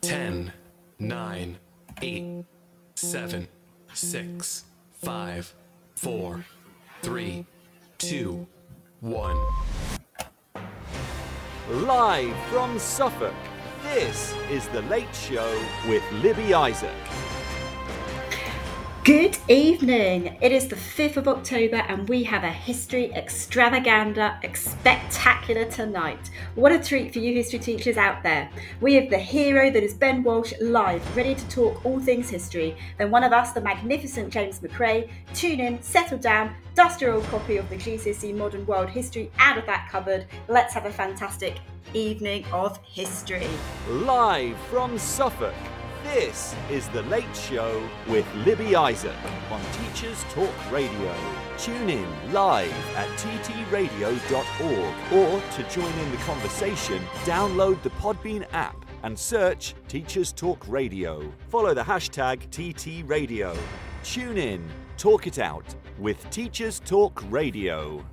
10, 9, 8, 7, 6, 5, 4, 3, 2, 1. Live from Suffolk, this is The Late Show with Libby Isaac. Good evening. It is the 5th of October and we have a history extravaganza spectacular tonight. What a treat for you history teachers out there. We have the hero that is Ben Walsh live, ready to talk all things history. Then one of us, the magnificent James McRae. Tune in, settle down, dust your old copy of the GCSE Modern World History out of that cupboard. Let's have a fantastic evening of history. Live from Suffolk, this is The Late Show with Libby Isaac on Teachers Talk Radio. Tune in live at ttradio.org or to join in the conversation, download the Podbean app and search Teachers Talk Radio. Follow the hashtag TTRadio. Tune in, talk it out with Teachers Talk Radio.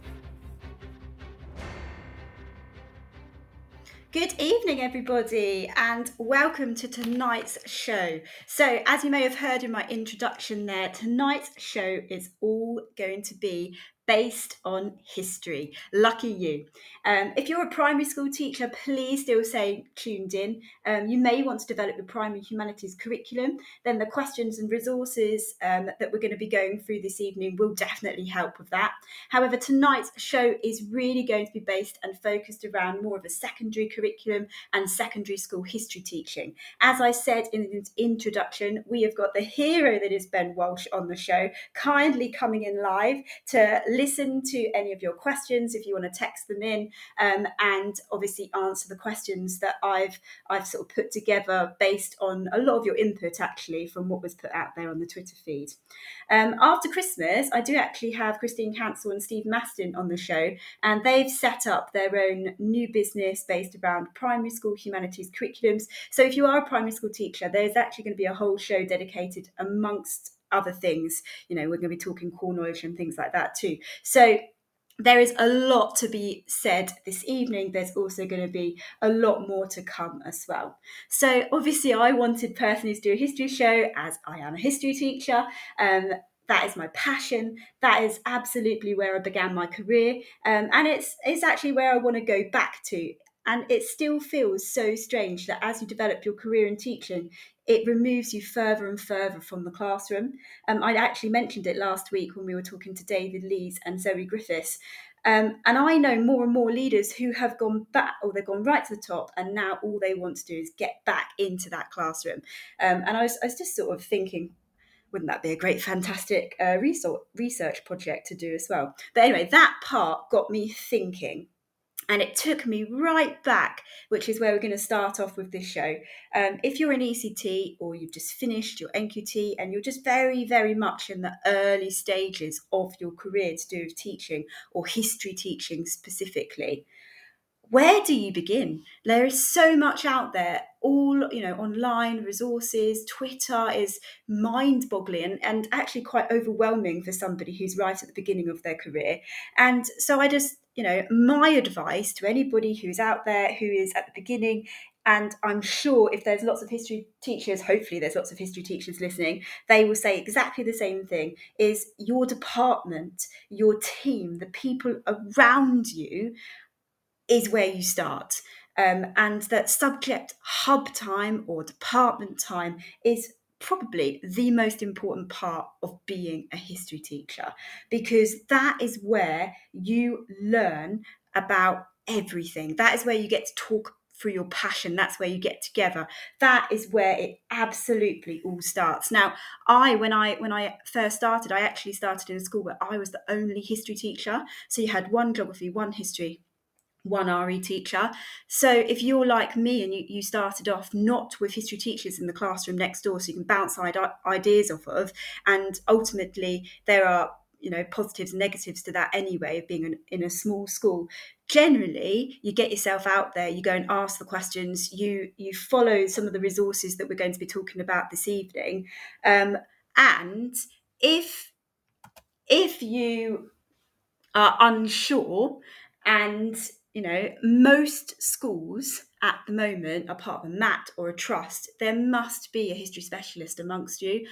Good evening, everybody, and welcome to tonight's show. So, as you may have heard in my introduction, there, tonight's show is all going to be based on history. Lucky you. Um, if you're a primary school teacher, please still stay tuned in. Um, you may want to develop your primary humanities curriculum. Then the questions and resources um, that we're going to be going through this evening will definitely help with that. However, tonight's show is really going to be based and focused around more of a secondary curriculum and secondary school history teaching. As I said in the introduction, we have got the hero that is Ben Walsh on the show, kindly coming in live to listen to any of your questions if you want to text them in, um, and obviously answer the questions that I've I've sort of put together based on a lot of your input actually from what was put out there on the Twitter feed. Um, after Christmas, I do actually have Christine Counsell and Steve Mastin on the show, and they've set up their own new business based around primary school humanities curriculums. So if you are a primary school teacher, there's actually going to be a whole show dedicated amongst other things. You know, we're going to be talking Cornish and things like that too. So there is a lot to be said this evening. There's also going to be a lot more to come as well. So, obviously, I wanted personally to do a history show as I am a history teacher. Um, that is my passion. That is absolutely where I began my career, um, and it's it's actually where I want to go back to. And it still feels so strange that as you develop your career in teaching, it removes you further and further from the classroom. Um, I actually mentioned it last week when we were talking to David Lees and Zoe Griffiths. Um, and I know more and more leaders who have gone back or they've gone right to the top, and now all they want to do is get back into that classroom. Um, and I was, I was, just sort of thinking, wouldn't that be a great, fantastic uh, research, research project to do as well? But anyway, that part got me thinking and it took me right back, which is where we're going to start off with this show. Um, if you're an ECT or you've just finished your NQT and you're just very, very much in the early stages of your career to do with teaching or history teaching specifically, where do you begin? There is so much out there, all you know, online resources. Twitter is mind-boggling and, and actually quite overwhelming for somebody who's right at the beginning of their career. And so I just, you know, my advice to anybody who's out there who is at the beginning and I'm sure if there's lots of history teachers, hopefully there's lots of history teachers listening, they will say exactly the same thing is your department, your team, the people around you is where you start. Um, and that subject hub time or department time is probably the most important part of being a history teacher because that is where you learn about everything. That is where you get to talk through your passion that's where you get together that is where it absolutely all starts now i when i when i first started i actually started in a school where i was the only history teacher so you had one geography one history one RE teacher. So if you're like me and you, you started off not with history teachers in the classroom next door, so you can bounce ideas off of, and ultimately there are you know positives and negatives to that anyway of being in, in a small school generally you get yourself out there you go and ask the questions you you follow some of the resources that we're going to be talking about this evening um, and if if you are unsure and you know, most schools at the moment, apart from MAT or a trust, there must be a history specialist amongst you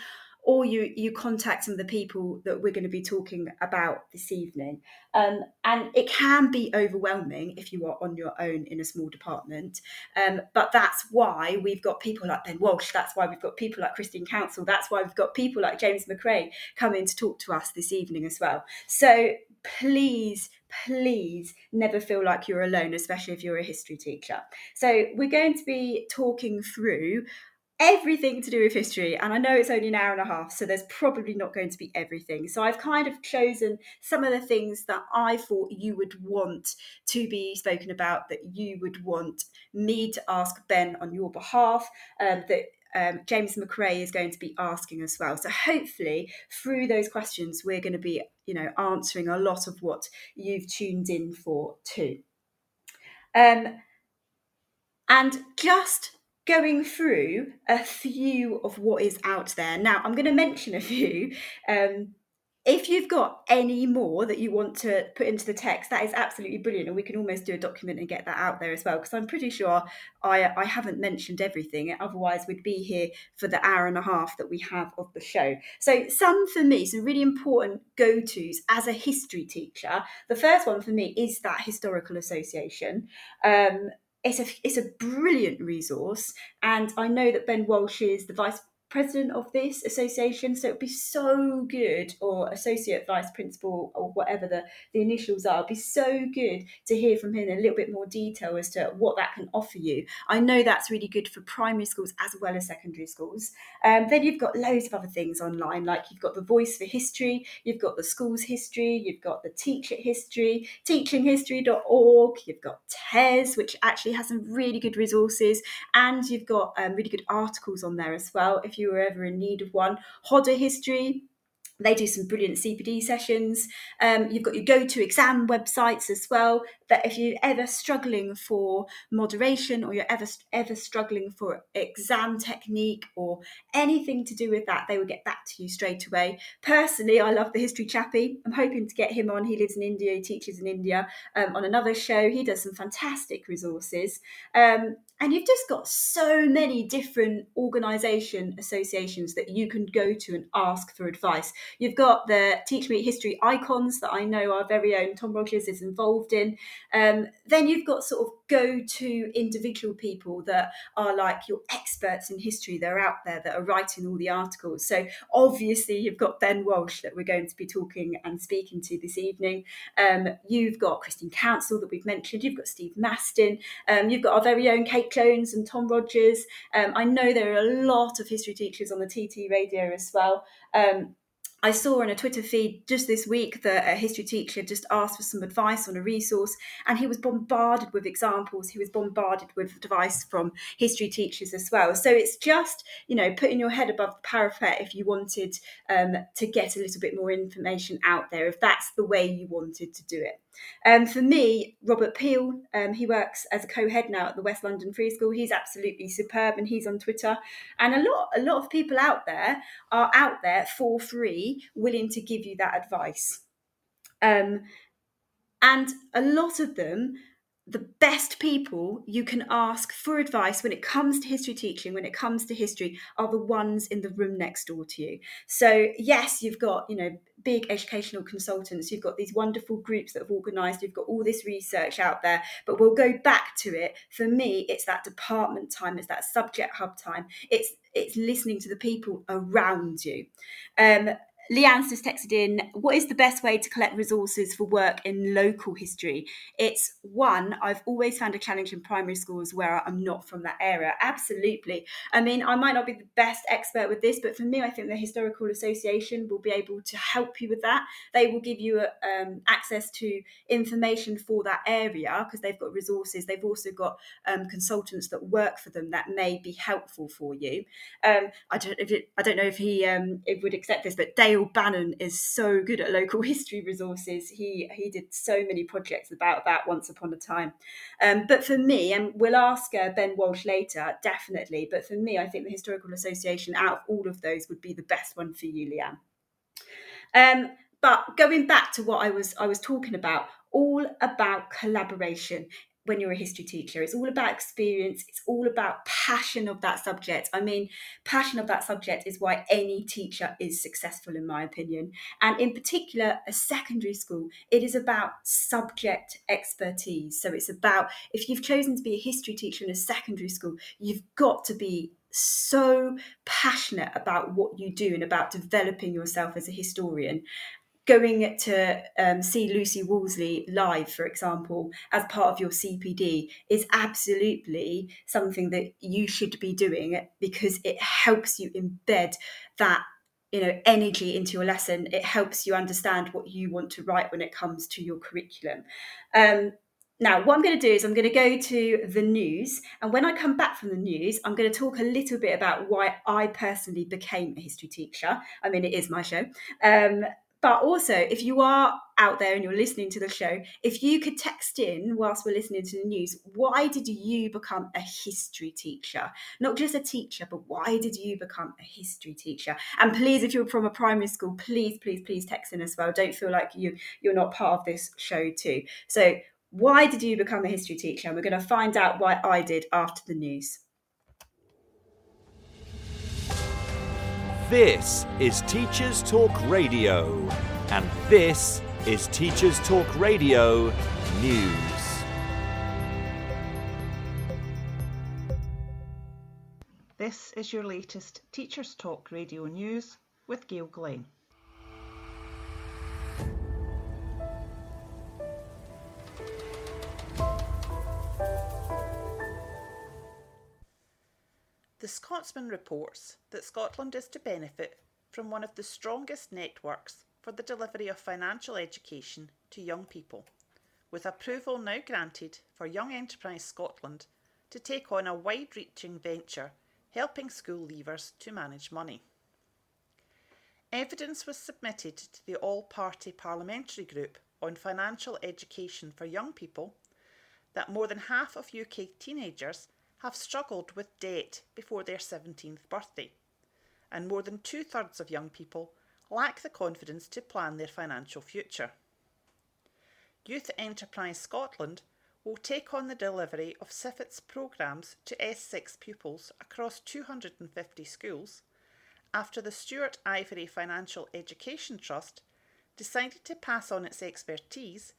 or you you contact some of the people that we're going to be talking about this evening. Um, and it can be overwhelming if you are on your own in a small department. Um, but that's why we've got people like Ben Walsh. That's why we've got people like Christine Counsell. That's why we've got people like James McRae coming to talk to us this evening as well. So please, please never feel like you're alone, especially if you're a history teacher. So we're going to be talking through everything to do with history and i know it's only an hour and a half so there's probably not going to be everything so i've kind of chosen some of the things that i thought you would want to be spoken about that you would want me to ask ben on your behalf um, that um, James McRae is going to be asking as well. So hopefully, through those questions, we're going to be, you know, answering a lot of what you've tuned in for too. Um, and just going through a few of what is out there. Now, I'm going to mention a few. Um, if you've got any more that you want to put into the text, that is absolutely brilliant, and we can almost do a document and get that out there as well. Because I'm pretty sure I I haven't mentioned everything. Otherwise, we'd be here for the hour and a half that we have of the show. So, some for me, some really important go tos as a history teacher. The first one for me is that historical association. Um, it's a it's a brilliant resource, and I know that Ben Walsh is the vice president of this association. So it'd be so good, or associate vice principal, or whatever the, the initials are, it'd be so good to hear from him in a little bit more detail as to what that can offer you. I know that's really good for primary schools as well as secondary schools. Um, then you've got loads of other things online, like you've got the Voice for History, you've got the School's History, you've got the Teach It History, teachinghistory.org, you've got TES, which actually has some really good resources, and you've got um, really good articles on there as well. If you were ever in need of one. Hodder History, they do some brilliant CPD sessions. Um, you've got your go to exam websites as well. That if you're ever struggling for moderation or you're ever ever struggling for exam technique or anything to do with that, they will get back to you straight away. Personally, I love the history chappie. I'm hoping to get him on. He lives in India, he teaches in India um, on another show. He does some fantastic resources. Um, and you've just got so many different organisation associations that you can go to and ask for advice. You've got the teach me history icons that i know our very own tom rogers is involved in. Um, then you've got sort of go to individual people that are like your experts in history they're out there that are writing all the articles. So obviously you've got ben walsh that we're going to be talking and speaking to this evening. Um, you've got christine counsell that we've mentioned. You've got steve mastin. Um, you've got our very own kate jones and tom rogers. Um, i know there are a lot of history teachers on the tt radio as well. Um, I saw on a Twitter feed just this week that a history teacher just asked for some advice on a resource, and he was bombarded with examples. He was bombarded with advice from history teachers as well. So it's just, you know, putting your head above the parapet if you wanted um, to get a little bit more information out there, if that's the way you wanted to do it. Um, for me, Robert Peal, um, he works as a co-head now at the West London Free School. He's absolutely superb, and he's on Twitter. And a lot, a lot of people out there are out there for free, willing to give you that advice. Um, and a lot of them the best people you can ask for advice when it comes to history teaching when it comes to history are the ones in the room next door to you. So yes you've got you know big educational consultants you've got these wonderful groups that have organized you've got all this research out there but we'll go back to it. For me it's that department time it's that subject hub time it's it's listening to the people around you. Um, Leanne's just texted in, what is the best way to collect resources for work in local history? It's one, I've always found a challenge in primary schools where I'm not from that area. Absolutely. I mean, I might not be the best expert with this, but for me, I think the Historical Association will be able to help you with that. They will give you um, access to information for that area because they've got resources. They've also got um, consultants that work for them that may be helpful for you. Um, I don't, it, I don't know if he um, it would accept this, but Dale Dale Banham is so good at local history resources. He he did so many projects about that once upon a time. Um, but for me, and we'll ask uh, Ben Walsh later, definitely. But for me, I think the Historical Association, out of all of those, would be the best one for you, Leanne. Um, but going back to what I was I was talking about, all about collaboration when you're a history teacher. It's all about experience, it's all about passion of that subject. I mean, passion of that subject is why any teacher is successful, in my opinion. And in particular, a secondary school, it is about subject expertise. So it's about if you've chosen to be a history teacher in a secondary school, you've got to be so passionate about what you do and about developing yourself as a historian going to um, see Lucy Worsley live, for example, as part of your CPD is absolutely something that you should be doing because it helps you embed that you know energy into your lesson it helps you understand what you want to write when it comes to your curriculum um, now, what I'm going to do is I'm going to go to the news. And when I come back from the news, I'm going to talk a little bit about why I personally became a history teacher. I mean, it is my show. Um, but also, if you are out there and you're listening to the show, if you could text in whilst we're listening to the news, why did you become a history teacher? Not just a teacher, but why did you become a history teacher? And please, if you're from a primary school, please, please, please text in as well. Don't feel like you you're not part of this show too. So, why did you become a history teacher? And we're going to find out why I did after the news. This is Teachers Talk Radio, and this is Teachers Talk Radio News. This is your latest Teachers Talk Radio News with Gail Glenn. The Scotsman reports that Scotland is to benefit from one of the strongest networks for the delivery of financial education to young people, with approval now granted for Young Enterprise Scotland to take on a wide reaching venture helping school leavers to manage money. Evidence was submitted to the All Party Parliamentary Group on Financial Education for Young People that more than half of UK teenagers have struggled with debt before their 17th birthday, and more than two thirds of young people lack the confidence to plan their financial future. Youth Enterprise Scotland will take on the delivery of SIFET's programmes to S6 pupils across 250 schools after the Stuart Ivory Financial Education Trust decided to pass on its expertise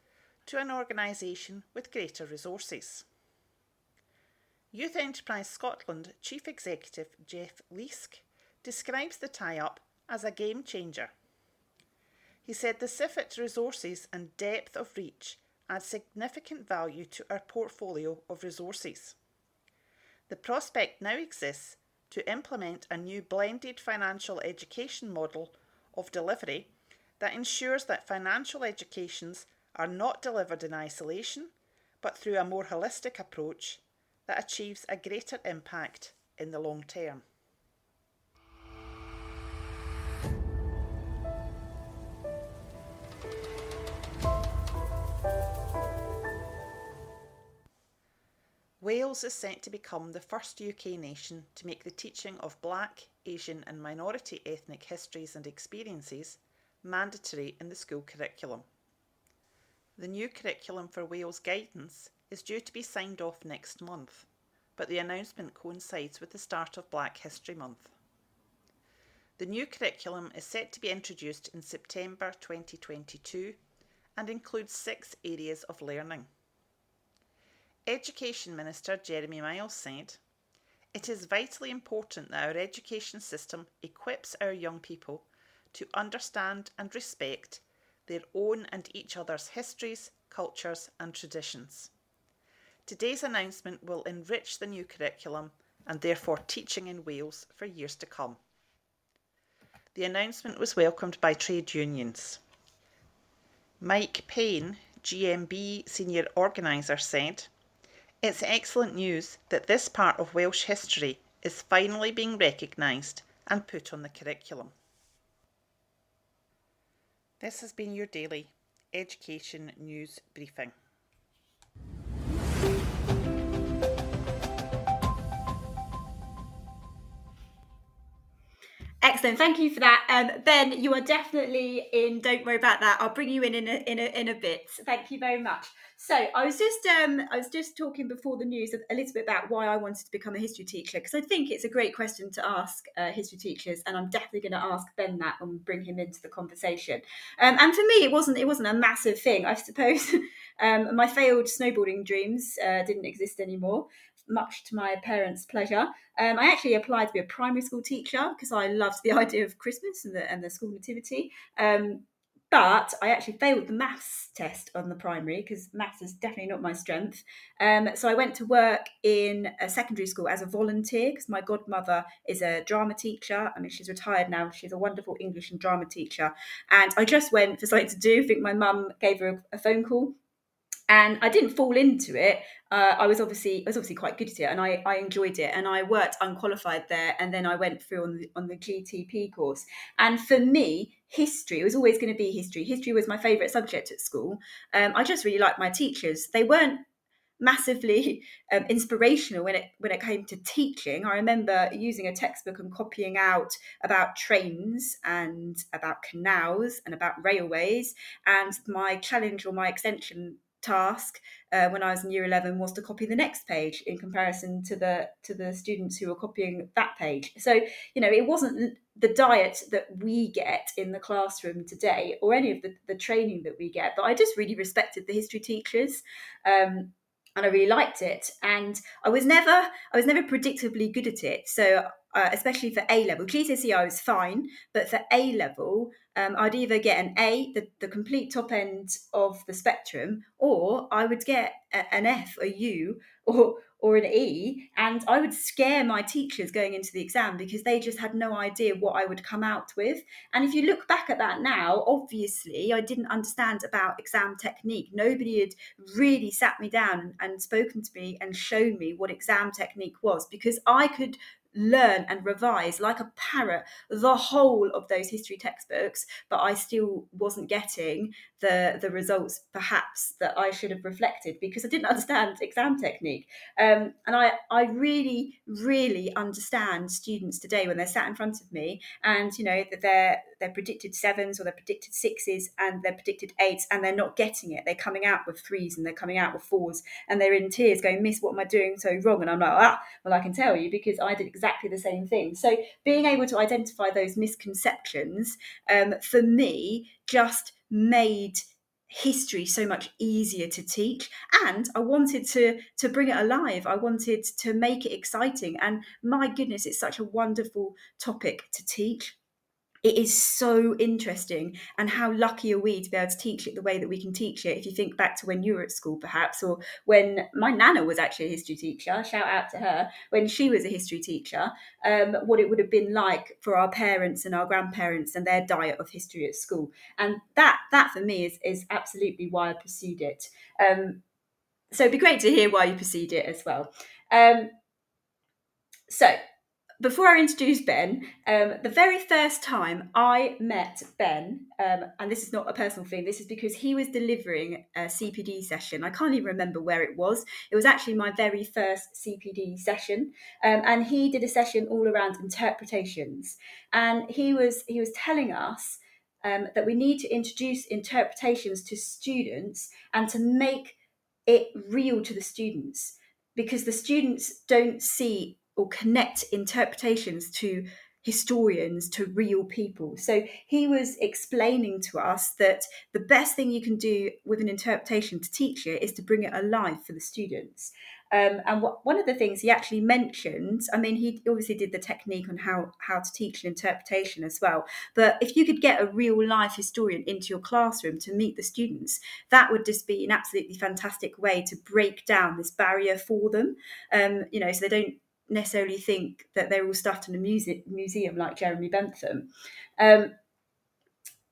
to an organisation with greater resources. Youth Enterprise Scotland Chief Executive Geoff Leask describes the tie up as a game changer. He said the SIFET resources and depth of reach add significant value to our portfolio of resources. The prospect now exists to implement a new blended financial education model of delivery that ensures that financial educations are not delivered in isolation, but through a more holistic approach that achieves a greater impact in the long term. Wales is set to become the first UK nation to make the teaching of Black, Asian, and minority ethnic histories and experiences mandatory in the school curriculum. The new curriculum for Wales guidance is due to be signed off next month, but the announcement coincides with the start of Black History Month. The new curriculum is set to be introduced in September 2022 and includes six areas of learning. Education Minister Jeremy Miles said, It is vitally important that our education system equips our young people to understand and respect their own and each other's histories, cultures, and traditions. Today's announcement will enrich the new curriculum and therefore teaching in Wales for years to come. The announcement was welcomed by trade unions. Mike Payne, GMB senior organiser, said, It's excellent news that this part of Welsh history is finally being recognised and put on the curriculum. This has been your daily education news briefing. Excellent. Thank you for that. Um, ben, you are definitely in. Don't worry about that. I'll bring you in in a, in a, in a bit. Thank you very much. So I was just um, I was just talking before the news a little bit about why I wanted to become a history teacher because I think it's a great question to ask uh, history teachers, and I'm definitely going to ask Ben that and bring him into the conversation. Um, and for me, it wasn't it wasn't a massive thing. I suppose um, my failed snowboarding dreams uh, didn't exist anymore, much to my parents' pleasure. Um, I actually applied to be a primary school teacher because I loved the idea of Christmas and the and the school nativity. Um, but I actually failed the maths test on the primary because maths is definitely not my strength. Um, so I went to work in a secondary school as a volunteer because my godmother is a drama teacher. I mean, she's retired now. She's a wonderful English and drama teacher. And I just went for something to do. I think my mum gave her a, a phone call and I didn't fall into it. Uh, I was obviously I was obviously quite good at it, and I, I enjoyed it. And I worked unqualified there, and then I went through on the on the GTP course. And for me, history was always going to be history. History was my favourite subject at school. Um, I just really liked my teachers. They weren't massively um, inspirational when it when it came to teaching. I remember using a textbook and copying out about trains and about canals and about railways. And my challenge or my extension task uh, when I was in year 11 was to copy the next page in comparison to the to the students who were copying that page so you know it wasn't the diet that we get in the classroom today or any of the, the training that we get but I just really respected the history teachers um, and I really liked it and I was never I was never predictably good at it so uh, especially for A level. GCSE, I was fine, but for A level, um, I'd either get an A, the, the complete top end of the spectrum, or I would get a, an F, a U, or or an E, and I would scare my teachers going into the exam because they just had no idea what I would come out with. And if you look back at that now, obviously I didn't understand about exam technique. Nobody had really sat me down and spoken to me and shown me what exam technique was because I could learn and revise like a parrot the whole of those history textbooks but i still wasn't getting the the results perhaps that i should have reflected because i didn't understand exam technique. Um, and i i really really understand students today when they're sat in front of me and you know that they're they're predicted sevens or they're predicted sixes and they're predicted eights and they're not getting it. They're coming out with threes and they're coming out with fours and they're in tears going miss what am i doing so wrong? And i'm like ah well i can tell you because i did exactly the same thing. So being able to identify those misconceptions um, for me just made history so much easier to teach and i wanted to to bring it alive. I wanted to make it exciting and my goodness it's such a wonderful topic to teach it is so interesting and how lucky are we to be able to teach it the way that we can teach it if you think back to when you were at school perhaps or when my nana was actually a history teacher shout out to her when she was a history teacher um, what it would have been like for our parents and our grandparents and their diet of history at school. And that that for me is is absolutely why i pursued it. Um, so it'd be great to hear why you pursued it as well. Um, so before I introduce Ben, um, the very first time I met Ben, um, and this is not a personal thing, this is because he was delivering a CPD session. I can't even remember where it was. It was actually my very first CPD session, um, and he did a session all around interpretations. And he was he was telling us um, that we need to introduce interpretations to students and to make it real to the students because the students don't see or connect interpretations to historians to real people. So he was explaining to us that the best thing you can do with an interpretation to teach it is to bring it alive for the students. Um, and what, one of the things he actually mentioned, I mean, he obviously did the technique on how, how to teach an interpretation as well. But if you could get a real life historian into your classroom to meet the students, that would just be an absolutely fantastic way to break down this barrier for them. Um, you know, so they don't necessarily think that they're all stuffed in a music museum like Jeremy Bentham. Um,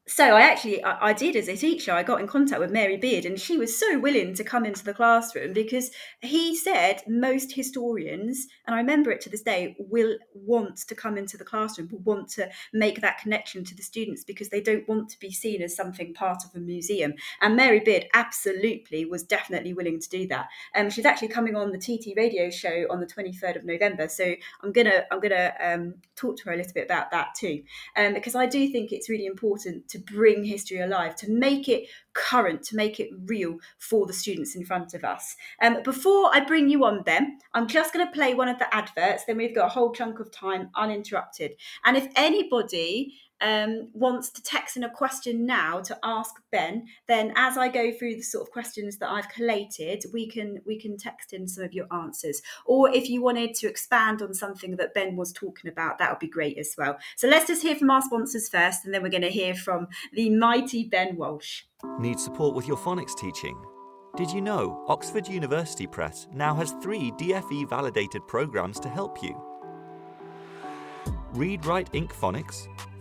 so I actually I, I, did as a teacher. I got in contact with Mary Beard, and she was so willing to come into the classroom because he said most historians, and I remember it to this day, will want to come into the classroom, will want to make that connection to the students because they don't want to be seen as something part of a museum. And Mary Beard absolutely was definitely willing to do that. Um, she's actually coming on the TT Radio show on the twenty third of November, so I'm gonna I'm gonna um, talk to her a little bit about that too, um, because I do think it's really important to bring history alive, to make it current, to make it real for the students in front of us. Um, before I bring you on, Ben, I'm just going to play one of the adverts. Then we've got a whole chunk of time uninterrupted. And if anybody um, wants to text in a question now to ask Ben, then as I go through the sort of questions that I've collated, we can we can text in some of your answers. Or if you wanted to expand on something that Ben was talking about, that would be great as well. So let's just hear from our sponsors first, and then we're going to hear from the mighty Ben Walsh. Need support with your phonics teaching? Did you know Oxford University Press now has three DFE validated programs to help you? Read Write Inc Phonics,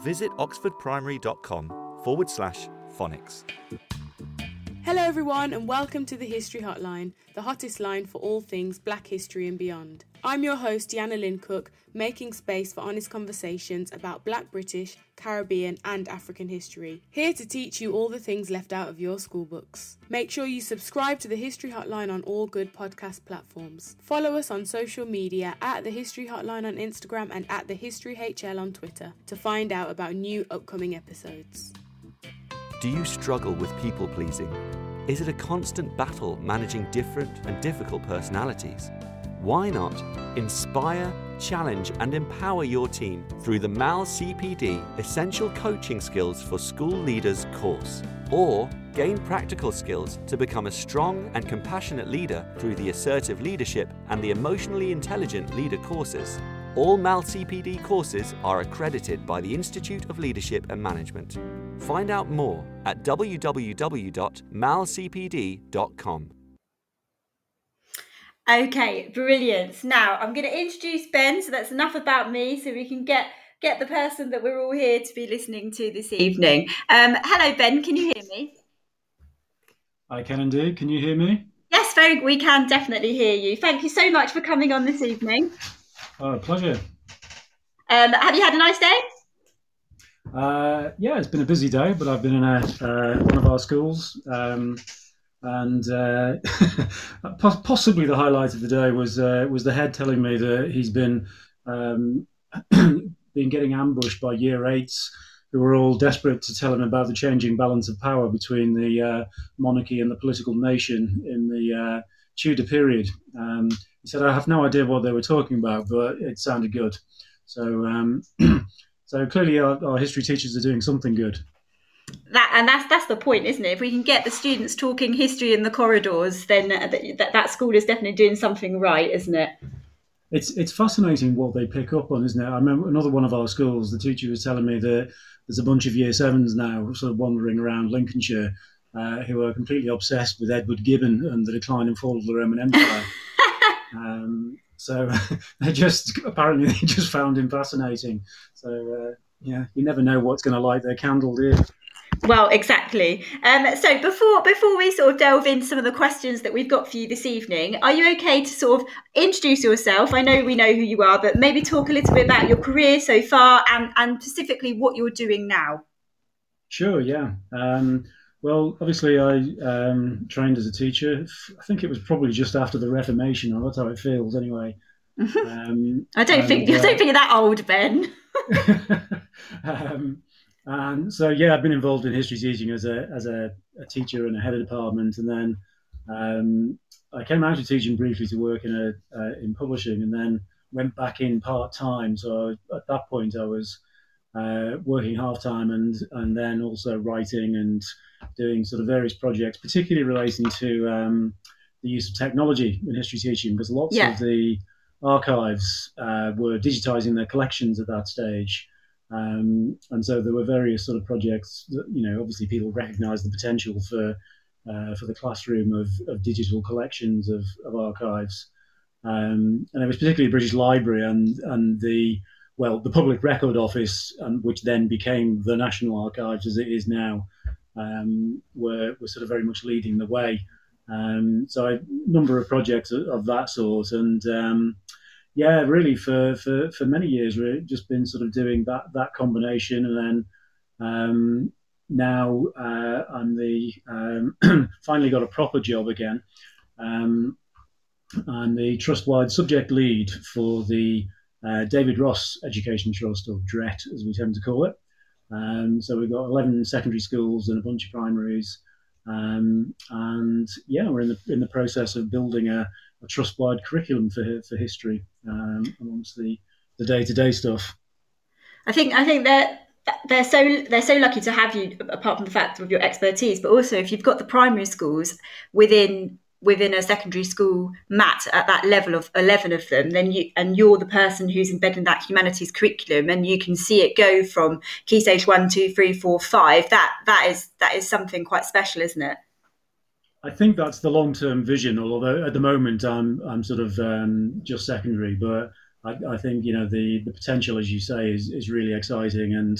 visit oxfordprimary.com forward slash phonics. Hello, everyone, and welcome to the History Hotline, the hottest line for all things black history and beyond. I'm your host, Deanna Lynn Cook, making space for honest conversations about black British, Caribbean, and African history. Here to teach you all the things left out of your school books. Make sure you subscribe to the History Hotline on all good podcast platforms. Follow us on social media at the History Hotline on Instagram and at the History HL on Twitter to find out about new upcoming episodes. Do you struggle with people pleasing? Is it a constant battle managing different and difficult personalities? Why not inspire, challenge, and empower your team through the MAL CPD Essential Coaching Skills for School Leaders course? Or gain practical skills to become a strong and compassionate leader through the Assertive Leadership and the Emotionally Intelligent Leader courses? All MAL CPD courses are accredited by the Institute of Leadership and Management. Find out more at www.malcpd.com. Okay, brilliant. Now I'm going to introduce Ben, so that's enough about me, so we can get get the person that we're all here to be listening to this evening. Um, hello, Ben. Can you hear me? I can indeed. Can you hear me? Yes, very. We can definitely hear you. Thank you so much for coming on this evening. Oh, pleasure. Um, have you had a nice day? Uh, yeah, it's been a busy day, but I've been in a, uh, one of our schools. Um, and uh, possibly the highlight of the day was uh, was the head telling me that he's been um, been getting ambushed by year eights who were all desperate to tell him about the changing balance of power between the uh, monarchy and the political nation in the uh, Tudor period. Um, he said, I have no idea what they were talking about, but it sounded good. So, um, so clearly our, our history teachers are doing something good that and that's that's the point isn't it if we can get the students talking history in the corridors then that, that school is definitely doing something right isn't it it's it's fascinating what they pick up on isn't it i remember another one of our schools the teacher was telling me that there's a bunch of year sevens now sort of wandering around lincolnshire uh, who are completely obsessed with Edward Gibbon and the decline and fall of the Roman Empire. um, so they just apparently they just found him fascinating. So uh, yeah, you never know what's going to light their candle, do you? Well, exactly. Um, so before before we sort of delve into some of the questions that we've got for you this evening, are you okay to sort of introduce yourself? I know we know who you are, but maybe talk a little bit about your career so far and and specifically what you're doing now. Sure. Yeah. Um, well, obviously, I um, trained as a teacher. I think it was probably just after the Reformation. That's how it feels, anyway. Um, I don't and, think uh, I don't think you're that old, Ben. um, and so, yeah, I've been involved in history teaching as a as a, a teacher and a head of department, and then um, I came out of teaching briefly to work in a uh, in publishing, and then went back in part time. So at that point, I was uh, working half time and and then also writing and doing sort of various projects, particularly relating to um, the use of technology in history teaching, because lots Yeah. of the archives uh, were digitizing their collections at that stage. Um, and so there were various sort of projects that, you know, obviously people recognized the potential for uh, for the classroom of, of digital collections of, of archives. Um, and it was particularly British Library and, and the, well, the Public Record Office, um, which then became the National Archives as it is now, um, were, were sort of very much leading the way. Um, so a number of projects of, of that sort. And um, yeah, really for, for, for many years, we've just been sort of doing that, that combination. And then um, now uh, I'm the um, finally got a proper job again. Um, I'm the trust-wide subject lead for the uh, David Ross Education Trust, or DRET as we tend to call it. Um, so we've got 11 secondary schools and a bunch of primaries. Um, and yeah, we're in the in the process of building a, a trust-wide curriculum for for history um, amongst the the day-to-day stuff. I think I think that they're so they're so lucky to have you apart from the fact of your expertise but also if you've got the primary schools within within a secondary school mat at that level of 11 of them then you and you're the person who's embedding that humanities curriculum and you can see it go from key stage one two three four five that that is that is something quite special isn't it I think that's the long-term vision. Although at the moment I'm I'm sort of um, just secondary, but I, I, think you know the the potential, as you say, is is really exciting, and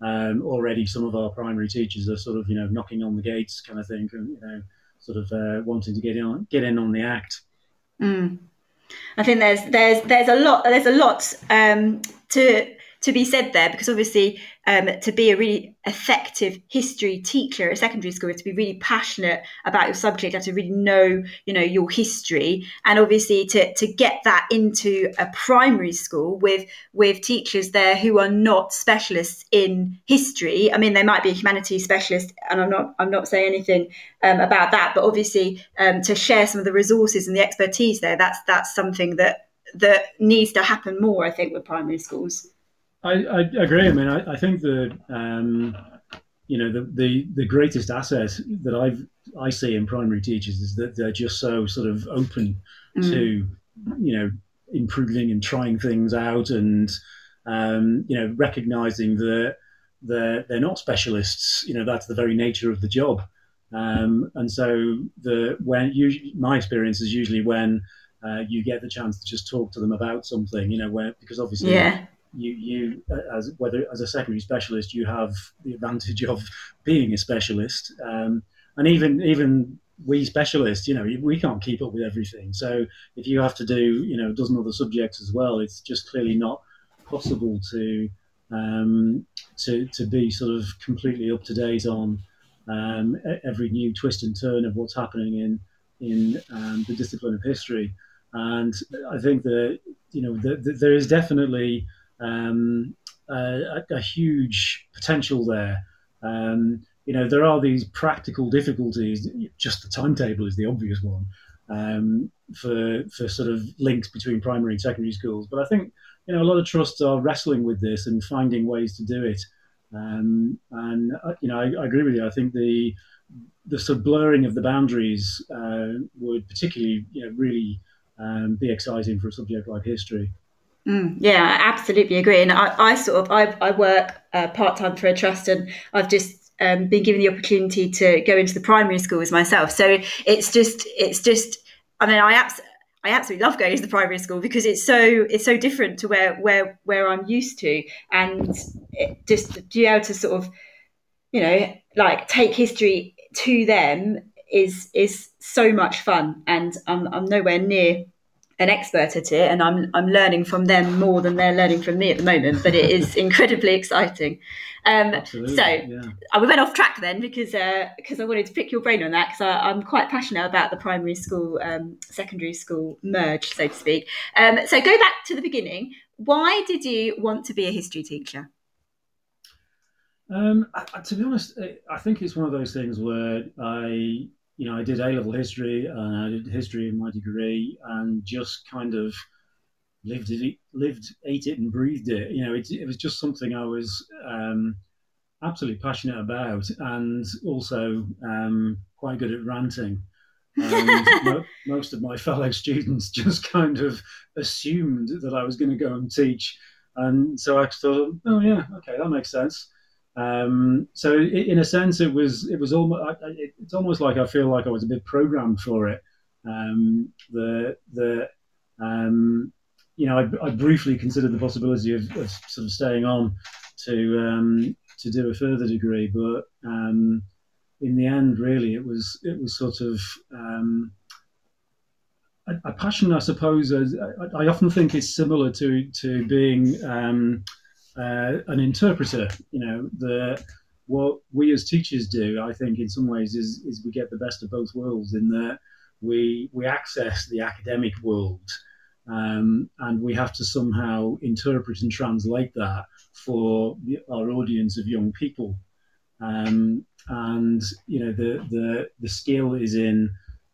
um, already some of our primary teachers are sort of you know knocking on the gates, kind of thing, and you know sort of uh, wanting to get in on, get in on the act. Mm. I think there's there's there's a lot there's a lot um, to to be said there because obviously um, to be a really effective history teacher at secondary school is to be really passionate about your subject, you have to really know, you know, your history, and obviously to to get that into a primary school with with teachers there who are not specialists in history. I mean, they might be a humanities specialist, and I'm not I'm not saying anything um, about that, but obviously um, to share some of the resources and the expertise there, that's that's something that that needs to happen more. I think with primary schools. I, I agree. I mean, I, I think the um, you know the, the the greatest asset that I've I see in primary teachers is that they're just so sort of open mm. to you know improving and trying things out and um, you know recognizing that they're they're not specialists. You know that's the very nature of the job. Um, and so the when you, my experience is usually when uh, you get the chance to just talk to them about something, you know, where because obviously yeah you you as whether as a secondary specialist you have the advantage of being a specialist. Um, and even even we specialists you know we can't keep up with everything. So if you have to do you know a dozen other subjects as well it's just clearly not possible to um, to to be sort of completely up to date on um, every new twist and turn of what's happening in in um, the discipline of history. And I think that you know the, the, there is definitely um, a, a, huge potential there. Um, you know, there are these practical difficulties. Just the timetable is the obvious one um, for for sort of links between primary and secondary schools. But I think you know a lot of trusts are wrestling with this and finding ways to do it. Um, and uh, you know, I, I, agree with you. I think the the sort of blurring of the boundaries uh, would particularly you know really um, be exciting for a subject like history. Mm, yeah, I absolutely agree. And I, I sort of I, I work uh, part time for a trust, and I've just um, been given the opportunity to go into the primary schools myself. So it's just it's just I mean I I absolutely love going to the primary school because it's so it's so different to where where where I'm used to, and just to be able to sort of you know like take history to them is is so much fun, and I'm I'm nowhere near an expert at it, and I'm I'm learning from them more than they're learning from me at the moment. But it is incredibly exciting. Um, so yeah. I went off track then because uh, because I wanted to pick your brain on that because I'm quite passionate about the primary school um, secondary school merge, so to speak. Um, so go back to the beginning. Why did you want to be a history teacher? Um, I, to be honest, I think it's one of those things where I you know, I did A level history and I did history in my degree, and just kind of lived it, lived, ate it, and breathed it. You know, it, it was just something I was um, absolutely passionate about, and also um, quite good at ranting. And mo- most of my fellow students just kind of assumed that I was going to go and teach, and so I thought, oh yeah, okay, that makes sense. Um, so in a sense, it was it was almost it's almost like I feel like I was a bit programmed for it. Um, the the um, you know, I, I, briefly considered the possibility of, of, sort of staying on to um, to do a further degree, but um, in the end, really, it was it was sort of um, a, a, passion, I suppose. I, I, often think it's similar to to being uh, an interpreter. You know, the what we as teachers do, I think, in some ways, is is we get the best of both worlds in that we we access the academic world um, and we have to somehow interpret and translate that for the, our audience of young people. Um, and you know the, the the skill is in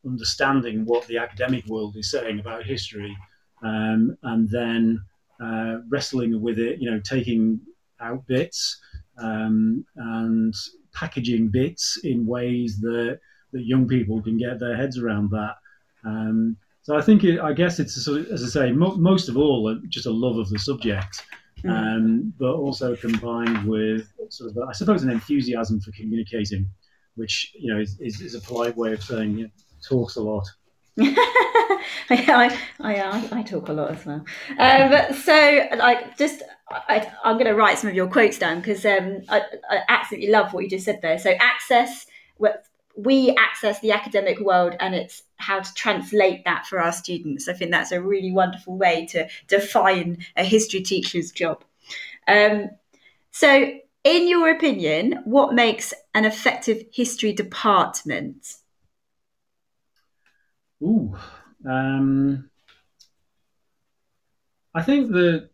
understanding what the academic world is saying about history, um, and then uh, wrestling with it. You know, taking out bits um, and packaging bits in ways that that young people can get their heads around that. Um, so I think it, I guess it's sort of, as I say, mo- most of all, just a love of the subject, mm. um, but also combined with sort of, I suppose, an enthusiasm for communicating, which you know is, is, is a polite way of saying you know, talks a lot. I, I, I, talk a lot as well. Um, so, like, just I, am going to write some of your quotes down because um, I, I, absolutely love what you just said there. So, access, we access the academic world and it's how to translate that for our students. I think that's a really wonderful way to define a history teacher's job. Um, so, in your opinion, what makes an effective history department? Ooh, um, I think that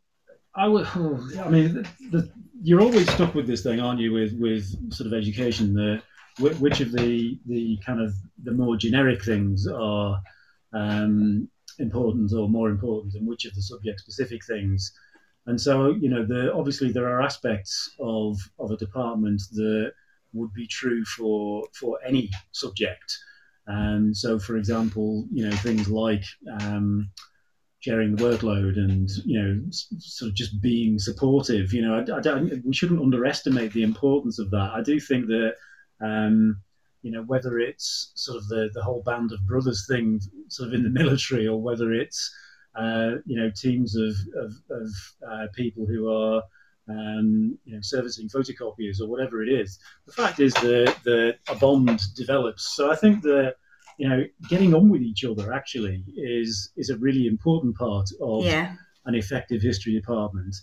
I would. Oh, I mean, the, the, you're always stuck with this thing, aren't you? With with sort of education, the which of the the kind of the more generic things are um, important or more important, and which of the subject specific things. And so, you know, the, obviously there are aspects of of a department that would be true for for any subject. And so, for example, you know, things like um, sharing the workload and you know sort of just being supportive you know I, I, don't we shouldn't underestimate the importance of that. I do think that um, you know, whether it's sort of the, the whole band of brothers thing, sort of in the military, or whether it's uh, you know teams of of, of uh, people who are um, you know servicing photocopiers or whatever it is. The fact is that the a bond develops. So I think that you know getting on with each other actually is is a really important part of yeah. an effective history department.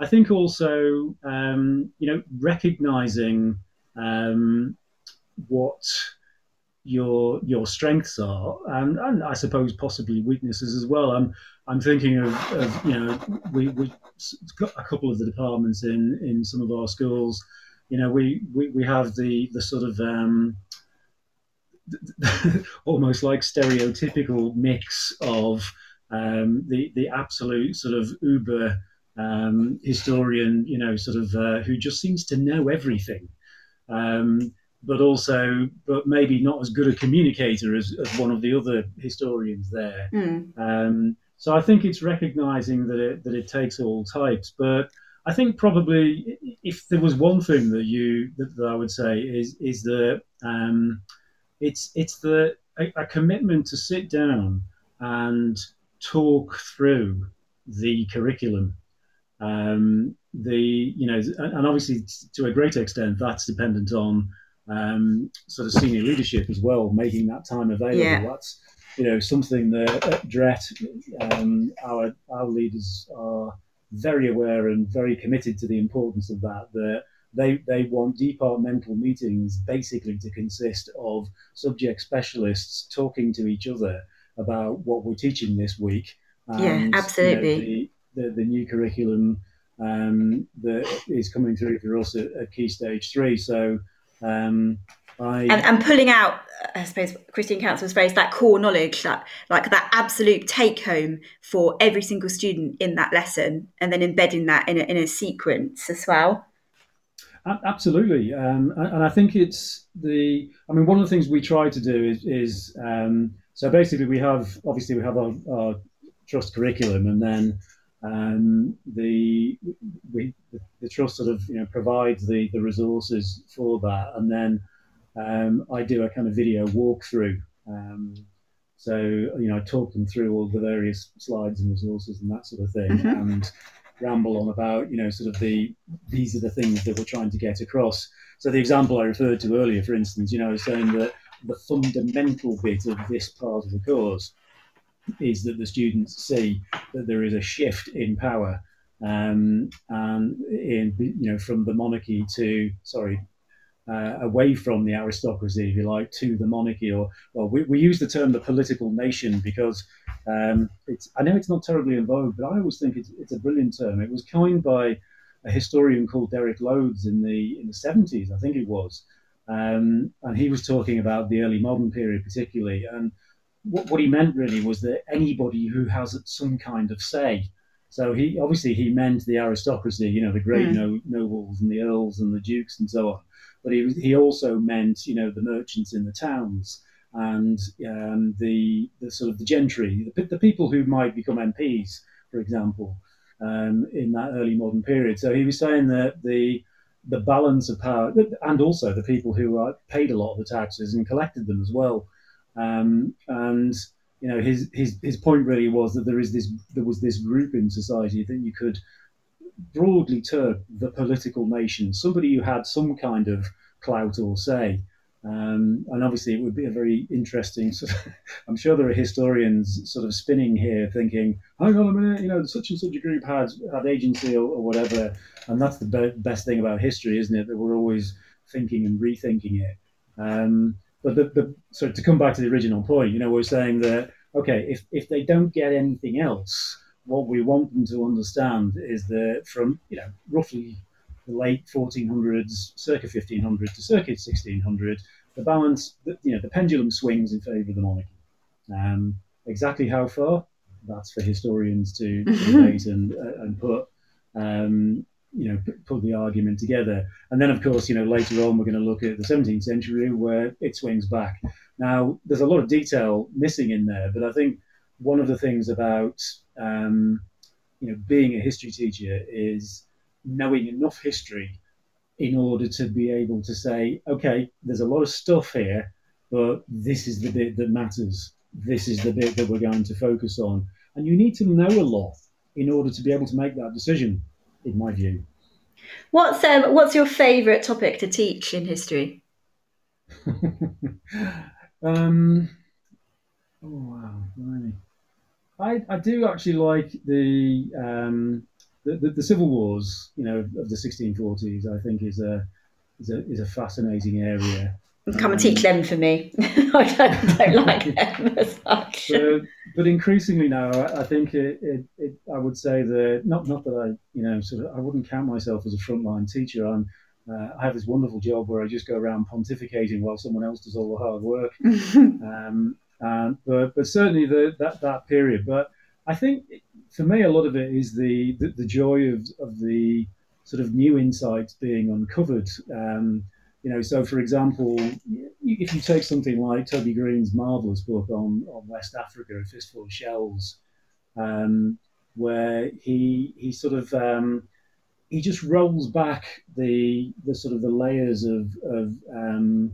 I think also um, you know recognizing um, what your your strengths are, and, and I suppose possibly weaknesses as well. I'm I'm thinking of, of you know we we a couple of the departments in in some of our schools. You know we we, we have the the sort of um, almost like stereotypical mix of um, the the absolute sort of uber um, historian, you know, sort of uh, who just seems to know everything. Um, but also, but maybe not as good a communicator as, as one of the other historians there. Mm. Um, so I think it's recognizing that it, that it takes all types. But I think probably if there was one thing that you that, that I would say is is that um, it's it's the a, a commitment to sit down and talk through the curriculum. Um, the you know, and obviously to a great extent that's dependent on um, sort of senior leadership as well, making that time available. Yeah. That's you know something that at Dret, um, our our leaders are very aware and very committed to the importance of that. That they they want departmental meetings basically to consist of subject specialists talking to each other about what we're teaching this week. And, yeah, absolutely. You know, the, the, the new curriculum um, that is coming through for us at, at Key Stage Three. So um, I, and, and pulling out, I suppose Christine Counsell's phrase, that core knowledge, that like that absolute take home for every single student in that lesson, and then embedding that in a, in a sequence as well. Absolutely, um, and I think it's the. I mean, one of the things we try to do is, is um, so basically we have obviously we have our, our trust curriculum, and then um, the we the trust sort of you know provides the the resources for that, and then um, I do a kind of video walkthrough. Um, so you know I talk them through all the various slides and resources and that sort of thing, mm-hmm. and ramble on about, you know, sort of the these are the things that we're trying to get across. So the example I referred to earlier, for instance, you know, saying that the fundamental bit of this part of the course is that the students see that there is a shift in power um, and in you know from the monarchy to sorry uh, away from the aristocracy, if you like, to the monarchy, or well, we, we use the term the political nation because um, it's, I know it's not terribly in vogue, but I always think it's, it's a brilliant term. It was coined by a historian called Derek Lodes in the in the 70s, I think it was, um, and he was talking about the early modern period particularly, and what, what he meant really was that anybody who has some kind of say. So he obviously he meant the aristocracy, you know, the great mm. no, nobles and the earls and the dukes and so on but he, he also meant, you know, the merchants in the towns and um, the, the sort of the gentry, the, the, people who might become MPs, for example, um, in that early modern period. So he was saying that the the balance of power, and also the people who paid a lot of the taxes and collected them as well. Um, and you know, his, his his point really was that there is this there was this group in society that you could broadly term the political nation, somebody who had some kind of clout or say. Um, and obviously, it would be a very interesting. Sort of, I'm sure there are historians sort of spinning here, thinking, "Hang on a minute, you know, such and such a group had had agency or, or whatever." And that's the be- best thing about history, isn't it? That we're always thinking and rethinking it. Um, but the, the so to come back to the original point, you know, we're saying that okay, if if they don't get anything else, what we want them to understand is that from you know roughly the late 1400s, circa 1500 to circa 1600, the balance, the, you know, the pendulum swings in favour of the monarchy. Um, exactly how far? That's for historians to, debate and, uh, and put, um, you know, put the argument together. And then, of course, you know, later on we're going to look at the 17th century where it swings back. Now, there's a lot of detail missing in there, but I think one of the things about um, you know being a history teacher is knowing enough history in order to be able to say, okay, there's a lot of stuff here, but this is the bit that matters. This is the bit that we're going to focus on. And you need to know a lot in order to be able to make that decision, in my view. What's um, what's your favourite topic to teach in history? um, oh wow, really? I, I do actually like the, um, the, the, the Civil Wars, you know, of the 1640s. I think is a is a is a fascinating area. Come and teach them for me. I don't, don't like them as much. But, but increasingly now, I, I think it, it, it, I would say that not not that I you know sort of I wouldn't count myself as a frontline teacher. I'm uh, I have this wonderful job where I just go around pontificating while someone else does all the hard work. um, um, but but certainly the, that that period. But I think for me, a lot of it is the the, the joy of of the sort of new insights being uncovered. Um, you know, so for example, if you take something like Toby Green's marvelous book on, on West Africa, A Fistful of Shells, um, where he he sort of um, he just rolls back the the sort of the layers of of um,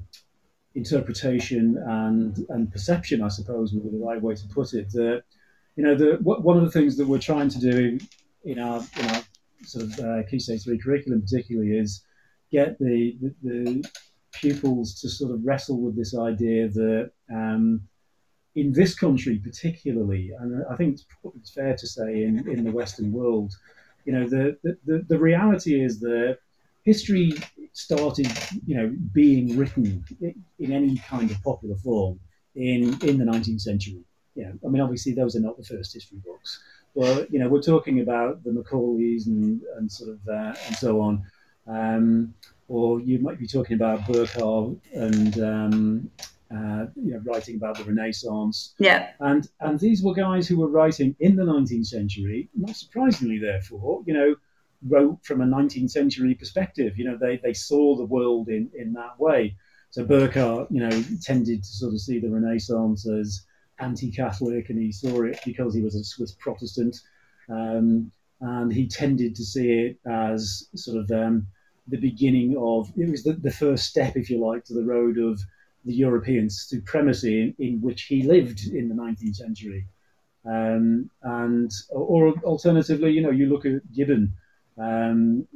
interpretation and and perception, I suppose, would be the right way to put it. That you know, the one of the things that we're trying to do in our in our sort of uh, Key Stage Three curriculum, particularly, is get the, the, the pupils to sort of wrestle with this idea that um, in this country, particularly, and I think it's fair to say in, in the Western world, you know, the, the, the reality is that history started, you know, being written in any kind of popular form in in the 19th century. You know, I mean, obviously those are not the first history books, but you know, we're talking about the Macaulays and and sort of uh, and so on. Um, or you might be talking about Burckhardt and um, uh, you know, writing about the Renaissance. Yeah. And and these were guys who were writing in the 19th century. Not surprisingly, therefore, you know, wrote from a 19th century perspective. You know, they they saw the world in in that way. So Burckhardt, you know, tended to sort of see the Renaissance as anti-Catholic, and he saw it because he was a Swiss Protestant, um, and he tended to see it as sort of um, the beginning of it was the, the first step, if you like, to the road of the European supremacy in, in which he lived in the 19th century. Um, and or alternatively, you know, you look at Gibbon, um,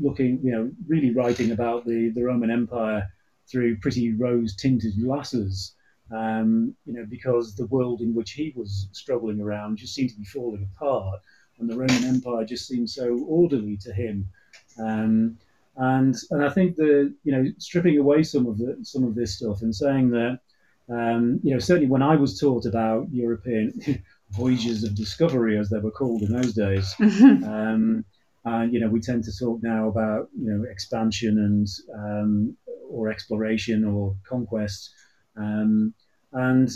looking, you know, really writing about the, the Roman Empire through pretty rose-tinted glasses, um, you know, because the world in which he was struggling around just seemed to be falling apart, and the Roman Empire just seemed so orderly to him. Um, and and I think the you know stripping away some of the some of this stuff and saying that um, you know certainly when I was taught about European voyages of discovery as they were called in those days, um, and you know we tend to talk now about you know expansion and um, or exploration or conquest, um, and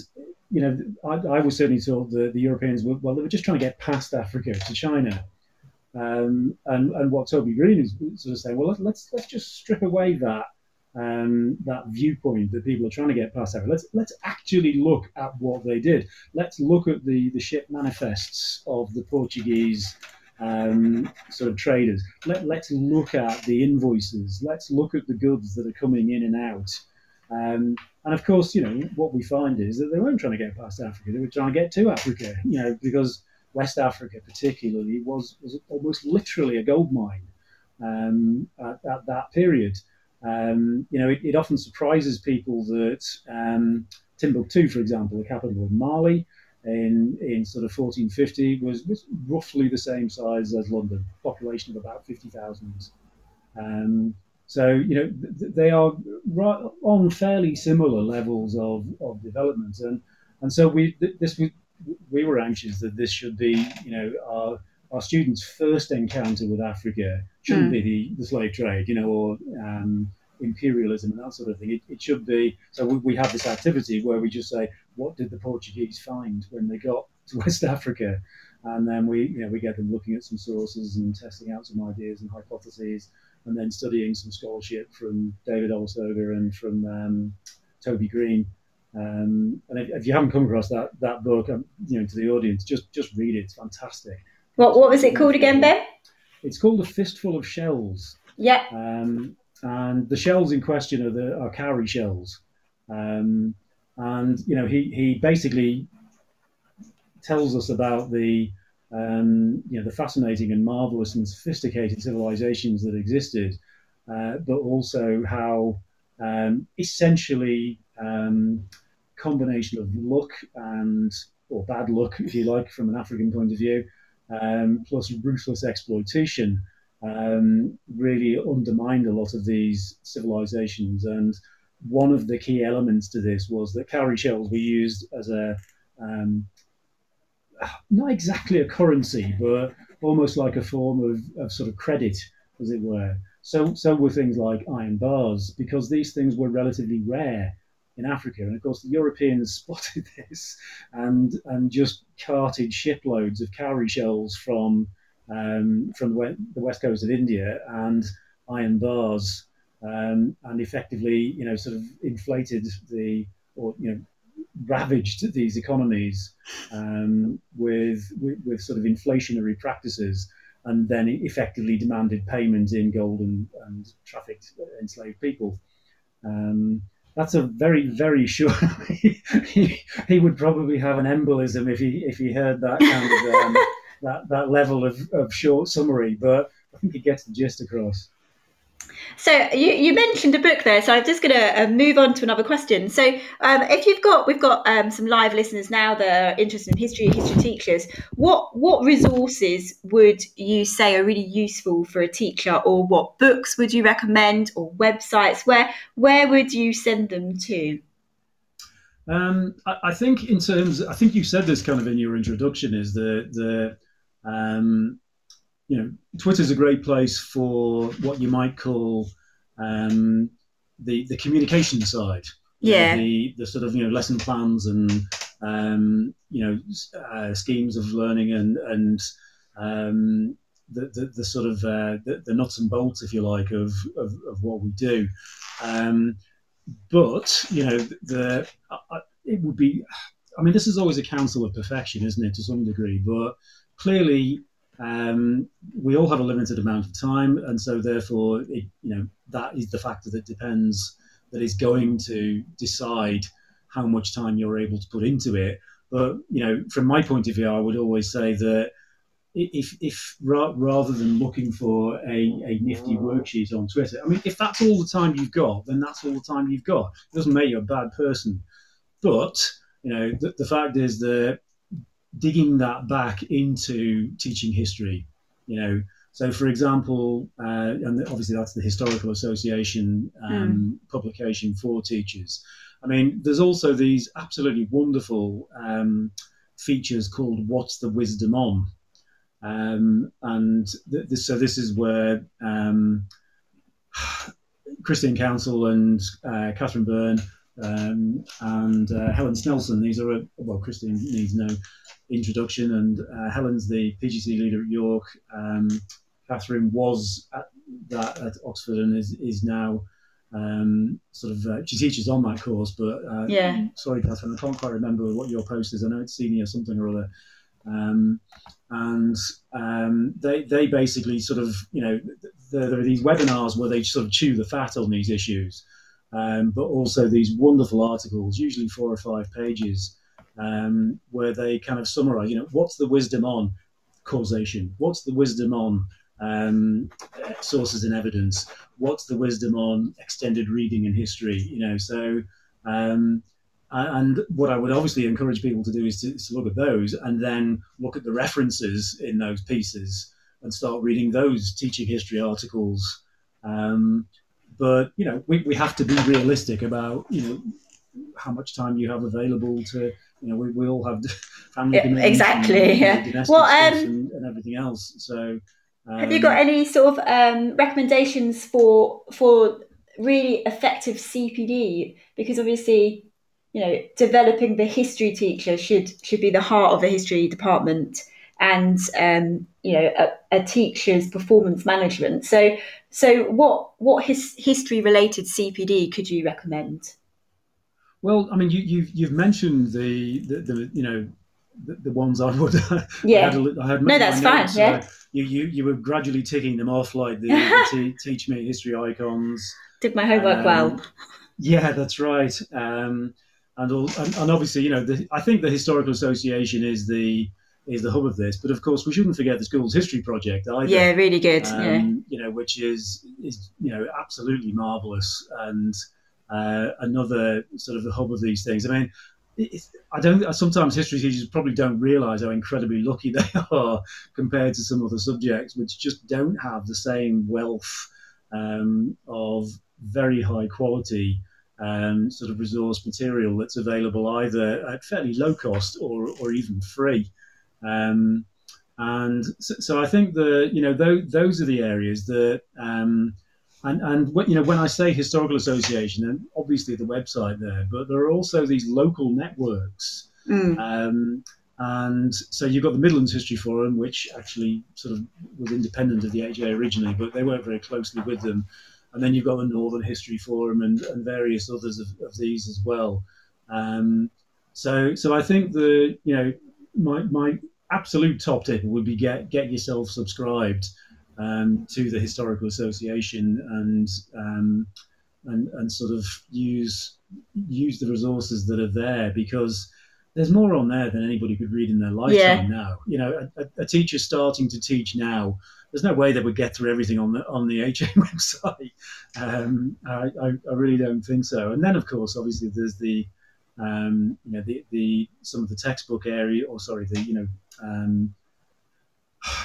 you know I, I was certainly taught that the Europeans were well they were just trying to get past Africa to China um, and, and what Toby Green is sort of saying, well, let's let's just strip away that um, that viewpoint that people are trying to get past. Let's let's actually look at what they did. Let's look at the the ship manifests of the Portuguese um, sort of traders. Let, let's look at the invoices. Let's look at the goods that are coming in and out. Um, and of course, you know what we find is that they weren't trying to get past Africa; they were trying to get to Africa. You know, because West Africa, particularly, was, was almost literally a gold mine um, at, at, that period. Um, you know, it, it, often surprises people that um, Timbuktu, for example, the capital of Mali, in, in sort of 1450, was, was roughly the same size as London, population of about 50,000. Um, so, you know, th- they are right on fairly similar levels of, of development. And, and so we, th- this was, we were anxious that this should be, you know, our our students' first encounter with Africa shouldn't mm. be the, the slave trade, you know, or um, imperialism and that sort of thing. It, it should be. So we, we, have this activity where we just say, what did the Portuguese find when they got to West Africa? And then we, you know, we get them looking at some sources and testing out some ideas and hypotheses, and then studying some scholarship from David Olusoga and from um, Toby Green um, and if, if, you haven't come across that that book, um, you know, to the audience, just just read it. It's fantastic. What what was it called again, Ben? It's called A Fistful of Shells. Yeah. Um, and the shells in question are the are cowrie shells. Um, and you know, he he basically tells us about the um, you know the fascinating and marvelous and sophisticated civilizations that existed, uh, but also how um, essentially um, combination of luck and or bad luck, if you like, from an African point of view, um, plus ruthless exploitation, um, really undermined a lot of these civilizations. And one of the key elements to this was that cowrie shells were used as a um, not exactly a currency, but almost like a form of, of sort of credit, as it were. So, so were things like iron bars, because these things were relatively rare in Africa. And of course, the Europeans spotted this and and just carted shiploads of cowrie shells from um, from the, west coast of India and iron bars, um, and effectively, you know, sort of inflated the or you know ravaged these economies um, with, with, with sort of inflationary practices. And then effectively demanded payment in gold and, and trafficked enslaved people. Um, that's a very very sure he, he would probably have an embolism if he if he heard that kind of um, that that level of, of short summary but i think he gets the gist across so you, you mentioned a book there, so I'm just going to uh, move on to another question. So um, if you've got, we've got um, some live listeners now that are interested in history, history teachers. What what resources would you say are really useful for a teacher, or what books would you recommend, or websites? Where where would you send them to? Um, I, I, think in terms, I think you said this kind of in your introduction, is the the um, you know, Twitter's a great place for what you might call um, the the communication side. Yeah. The the sort of you know lesson plans and um, you know uh, schemes of learning and and um, the, the, the sort of uh, the, the, nuts and bolts, if you like, of of, of what we do. Um, but you know the it would be. I mean, this is always a counsel of perfection, isn't it, to some degree? But clearly, um, we all have a limited amount of time, and so therefore, it, you know, that is the factor that depends that is going to decide how much time you're able to put into it. But you know, from my point of view, I would always say that if if rather than looking for a, a nifty worksheet on Twitter, I mean, if that's all the time you've got, then that's all the time you've got. It doesn't make you a bad person, but you know, the, the fact is that digging that back into teaching history, you know. So, for example, uh, and obviously that's the Historical Association um, mm. publication for teachers. I mean, there's also these absolutely wonderful um, features called "What's the Wisdom On," um, and th- this, so this is where um, Christine Counsell and uh, Catherine Burn um, and uh, Helen Snelson. These are a, well, Christine needs no introduction, and uh, Helen's the PGCE leader at York. Um, Catherine was at that at Oxford and is is now um, sort of uh, she teaches on that course. But uh, yeah, sorry, Catherine, I can't quite remember what your post is. I know it's senior something or other. Um, and um, they they basically sort of you know there, there, are these webinars where they sort of chew the fat on these issues, um, but also these wonderful articles, usually four or five pages, um, where they kind of summarize, you know, what's the wisdom on causation? What's the wisdom on um, sources and evidence? What's the wisdom on extended reading and history? You know, so. Um, and what I would obviously encourage people to do is to, to, look at those and then look at the references in those pieces and start reading those teaching history articles. Um, but you know, we, we have to be realistic about you know how much time you have available to you know, we, we all have family yeah, exactly. And, yeah. Well, um, and, and, everything else. So, um, have you got um, any sort of um, recommendations for for really effective CPD? Because obviously, you know, developing the history teacher should should be the heart of the history department, and um, you know, a, a, teacher's performance management. So, so what what his, history related CPD could you recommend? Well, I mean, you, you've you've mentioned the the, the you know the, the, ones I would. Yeah. I had, I had no, that's fine. Yeah. you, you you were gradually ticking them off like the, the t- teach me history icons. Did my homework um, well. Yeah, that's right. Um, and, all, and, and obviously, you know, the, I think the historical association is the is the hub of this. But of course, we shouldn't forget the school's history project either. Yeah, really good. Um, yeah. You know, which is is you know absolutely marvelous and uh, another sort of the hub of these things. I mean, I don't. Sometimes history teachers probably don't realise how incredibly lucky they are compared to some other subjects, which just don't have the same wealth um, of very high quality um, sort of resource material that's available either at fairly low cost or, or even free. Um, and so, so, I think the you know those, those are the areas that um, and and you know when I say historical association, and obviously the website there, but there are also these local networks. Mm. Um, and so you've got the Midlands History Forum, which actually sort of was independent of the HA originally, but they work very closely with them. And then you've got the Northern History Forum and, and various others of, of these as well. Um, so so I think the you know my my absolute top tip would be get get yourself subscribed um, to the historical association and um, and and sort of use use the resources that are there because there's more on there than anybody could read in their lifetime yeah. now. You know, a, a, teacher starting to teach now, there's no way they would get through everything on the on the HA website. Um, I, I, I, really don't think so. And then, of course, obviously, there's the um, you know the, the some of the textbook area, or sorry, the you know um,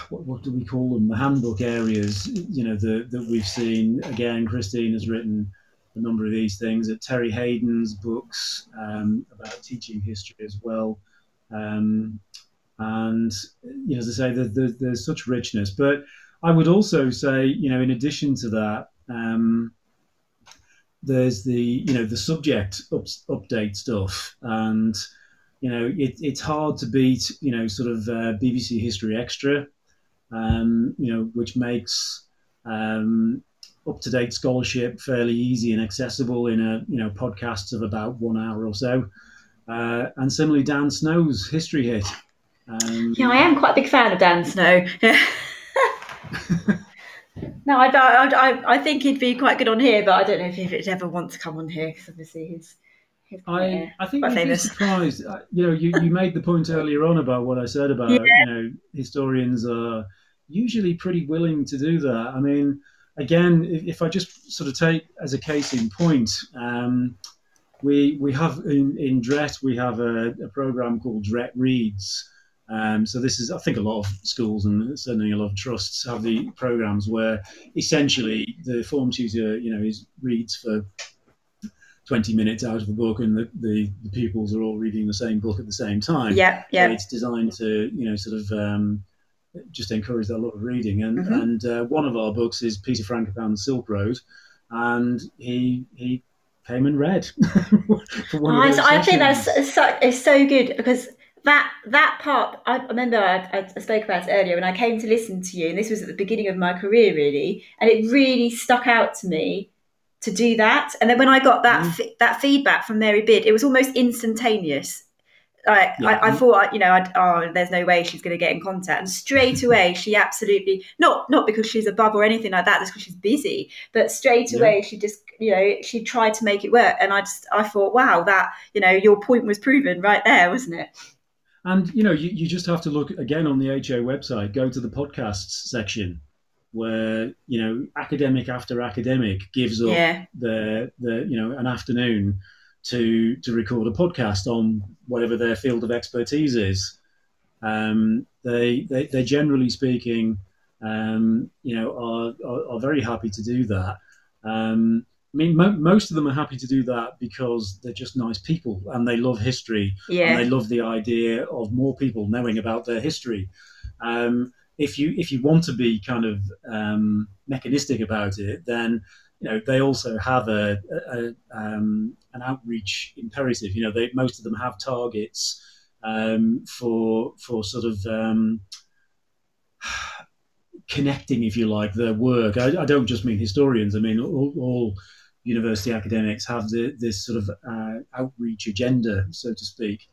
what, what do we call them? The handbook areas, you know, the, that we've seen. Again, Christine has written a number of these things. At Terry Haydn's books um, about teaching history as well. Um, and, you know, as I say, there, there, there's such richness. But I would also say, you know, in addition to that, um, there's the you know the subject up, update stuff, and you know it, it's hard to beat you know sort of uh, BBC History Extra, um, you know which makes um, up to date scholarship fairly easy and accessible in a you know podcasts of about one hour or so. Uh, and similarly, Dan Snow's history hit. Um, yeah, I am quite a big fan of Dan Snow. no, I, I, I, think he'd be quite good on here, but I don't know if he'd ever want to come on here because obviously he's. he's I, I think you'd be surprised. Uh, you know, you, you made the point earlier on about what I said about yeah. you know historians are usually pretty willing to do that. I mean, again, if, if I just sort of take as a case in point, um, we we have in, in DRET we have a, a program called DRET Reads. Um, so this is, I think, a lot of schools and certainly a lot of trusts have the programs where essentially the form tutor, you know, is reads for 20 minutes out of a book and the, the, the, pupils are all reading the same book at the same time. Yeah, yeah. It's designed to, you know, sort of um, just encourage that lot of reading. And mm-hmm. and uh, one of our books is Peter Frankopan's Silk Road, and he he came and read. oh, I, I think that's so, it's so good because that that part I remember I, I, spoke about it earlier when I came to listen to you, and this was at the beginning of my career really, and it really stuck out to me to do that. And then when I got that mm. that feedback from Mary Beard, it was almost instantaneous. Like yeah. I, I, thought, you know, I'd, oh, there's no way she's going to get in contact, and straight away she absolutely not not because she's above or anything like that, just because she's busy, but straight yeah. away she just, you know, she tried to make it work, and I just I thought, wow, that you know, your point was proven right there, wasn't it? And you know, you, you just have to look again on the HA website, go to the podcasts section where you know academic after academic gives up yeah. the the you know an afternoon to to record a podcast on whatever their field of expertise is. Um, they, they they generally speaking, um, you know, are, are, are very happy to do that. Um, mean, mo- most of them are happy to do that because they're just nice people and they love history. Yeah. And they love the idea of more people knowing about their history. Um, if you if you want to be kind of um, mechanistic about it, then you know they also have a, a, a um, an outreach imperative. You know, they, most of them have targets um, for for sort of um, connecting, if you like, their work. I, I, don't just mean historians. I mean all, all university academics have the, this sort of uh, outreach agenda, so to speak,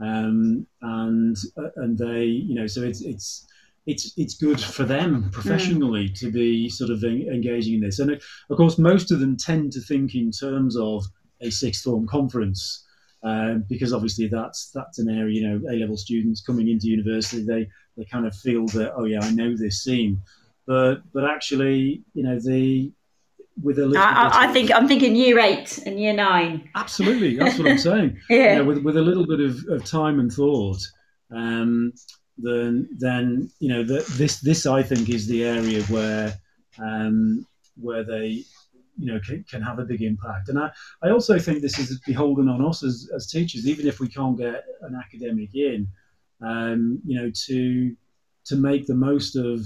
um, and uh, and they, you know, so it's it's it's it's good for them professionally mm. to be sort of engaging in this, and of course, most of them tend to think in terms of a sixth form conference. Um, because obviously that's that's an area you know A level students coming into university they they kind of feel that oh yeah I know this scene, but but actually you know the with. I, I think I'm thinking year eight and year nine. Absolutely, that's what I'm saying. yeah, you know, with with a little bit of, of time and thought, um, then then you know the, this this I think is the area where um, where they you know can, can, have a big impact. And I, I also think this is beholden on us as, as teachers, even if we can't get an academic in, um, you know, to to make the most of,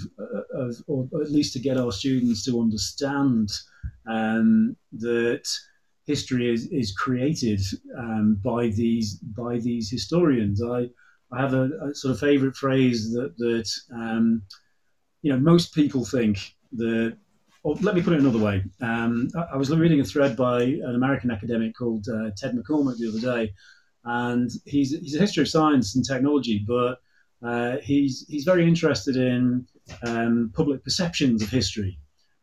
of, or at least to get our students to understand um, that history is, is created um, by these by these historians. I I have a, a sort of favourite phrase that that um, you know most people think that. Or let me put it another way. Um, I, I, was reading a thread by an American academic called uh, Ted McCormick the other day, and he's he's a history of science and technology, but uh, he's he's very interested in um, public perceptions of history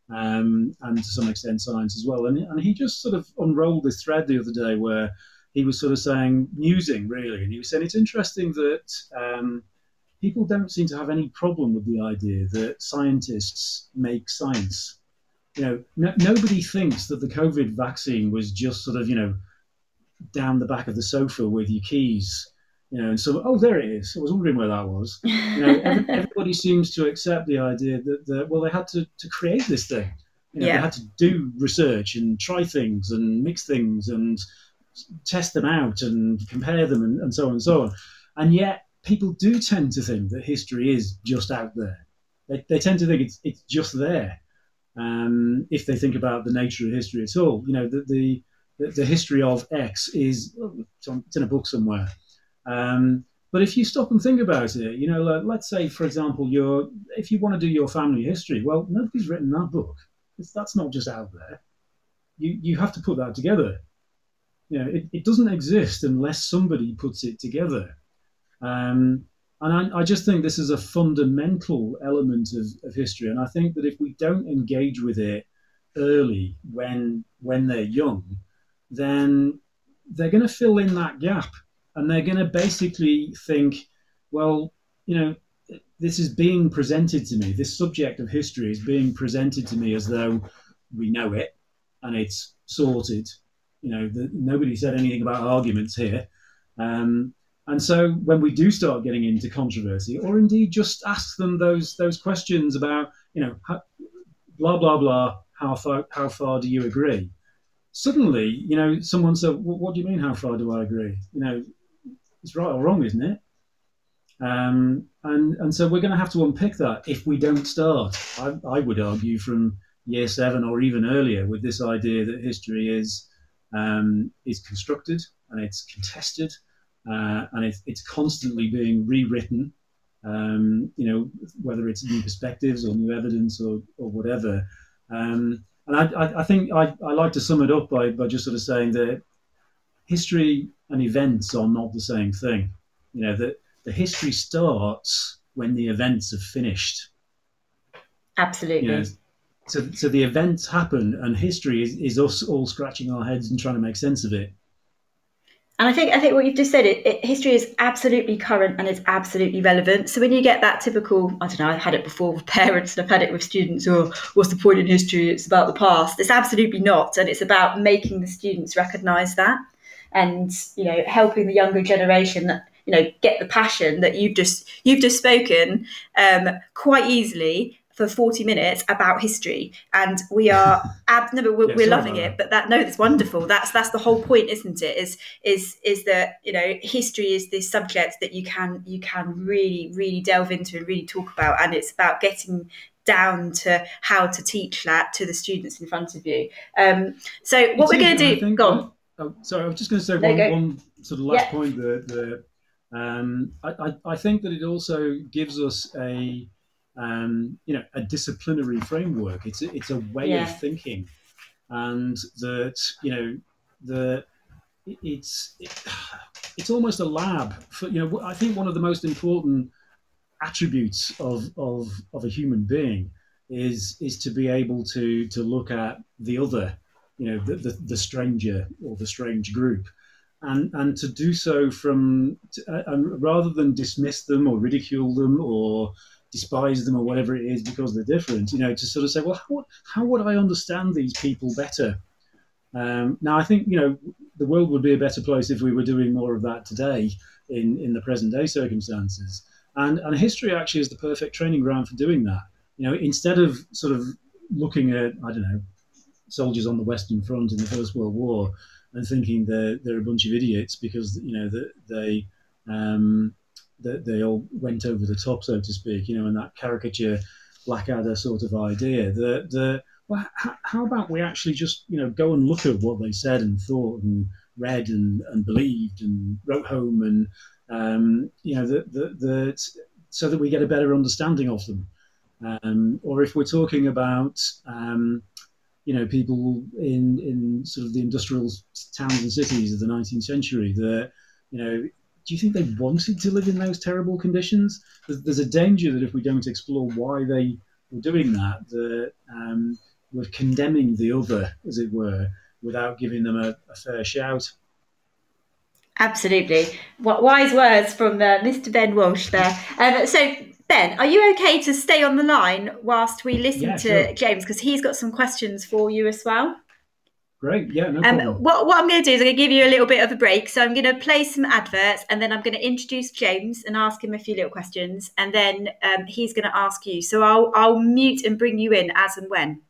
um, and to some extent science as well. And, and he just sort of unrolled this thread the other day where he was sort of saying, musing really, and he was saying it's interesting that um, people don't seem to have any problem with the idea that scientists make science. You know, no, nobody thinks that the COVID vaccine was just sort of, you know, down the back of the sofa with your keys you know, and so oh, there it is. I was wondering where that was. You know, every, everybody seems to accept the idea that, that well, they had to, to create this thing. You know, yeah. They had to do research and try things and mix things and test them out and compare them and, and so on and so on. And yet, people do tend to think that history is just out there. They, they tend to think it's it's just there. um, if they think about the nature of history at all. You know, the, the, the history of X is, it's in a book somewhere. Um, but if you stop and think about it, you know, like, let's say, for example, you're, if you want to do your family history, well, nobody's written that book. It's, that's not just out there. You, you have to put that together. You know, it, it doesn't exist unless somebody puts it together. Um, and I, I, just think this is a fundamental element of, of history. And I think that if we don't engage with it early when when they're young, then they're going to fill in that gap and they're going to basically think, well, you know, this is being presented to me. This subject of history is being presented to me as though we know it and it's sorted. You know, the, nobody said anything about arguments here. Um, and so when we do start getting into controversy, or indeed just ask them those those questions about, you know, how, blah blah blah, how far how far do you agree? Suddenly, you know, someone said, well, "What do you mean? How far do I agree?" You know, it's right or wrong, isn't it? Um, and and so we're going to have to unpick that if we don't start. I, I, would argue from year seven or even earlier with this idea that history is um, is constructed and it's contested uh, and it's, it's constantly being rewritten. Um, you know whether it's new perspectives or new evidence or or whatever. Um, and I, I, think I, I like to sum it up by, by just sort of saying that history and events are not the same thing. You know, that the history starts when the events have finished. Absolutely. You know, so, so the events happen, and history is, is us all scratching our heads and trying to make sense of it. And I think I think what you've just said, it, it, history is absolutely current and it's absolutely relevant. So when you get that typical, I don't know, I've had it before with parents and I've had it with students. Or what's the point in history? It's about the past. It's absolutely not, and it's about making the students recognise that and you know helping the younger generation that you know get the passion that you've just you've just spoken um, quite easily for 40 minutes about history. And we are ab- no, we're, yeah, we're loving it but that no that's wonderful. That's that's the whole point isn't it? Is is is that you know history is this subject that you can you can really really delve into and really talk about and it's about getting down to how to teach that to the students in front of you. Um, so what we're going to do go on Oh, sorry, I was just going to say one, one, sort of last yeah. point. That the um, I, I, I, think that it also gives us a um, you know a disciplinary framework. It's a, it's a way yeah. of thinking, and that you know the it's it, it's almost a lab for you know I think one of the most important attributes of of of a human being is is to be able to to look at the other you know the, the, the stranger or the strange group. And and to do so from uh, and rather than dismiss them or ridicule them or despise them or whatever it is because they're different you know to sort of say well how, how would i understand these people better? Um, now i think you know the world would be a better place if we were doing more of that today in in the present day circumstances. And and history actually is the perfect training ground for doing that. You know instead of sort of looking at i don't know soldiers on the Western Front in the First World War and thinking they're, they're a bunch of idiots because, you know, that they, um, that they all went over the top, so to speak, you know, and that caricature Blackadder sort of idea. The, the, well, how, how about we actually just, you know, go and look at what they said and thought and read and, and believed and wrote home and, um, you know, the, the, the, so that we get a better understanding of them. Um, or if we're talking about, um, you know, people in in sort of the industrial towns and cities of the 19th century that, you know, do you think they wanted to live in those terrible conditions? There's, there's a danger that if we don't explore why they were doing that, that um, we're condemning the other, as it were, without giving them a, a fair shout. Absolutely. What wise words from uh, Mr. Ben Walsh there. Um, so, Ben, are you okay to stay on the line whilst we listen yeah, to sure. James because he's got some questions for you as well? Great, yeah, no um, What, what I'm going to do is I'm going to give you a little bit of a break. So I'm going to play some adverts and then I'm going to introduce James and ask him a few little questions, and then um, he's going to ask you. So I'll I'll mute and bring you in as and when.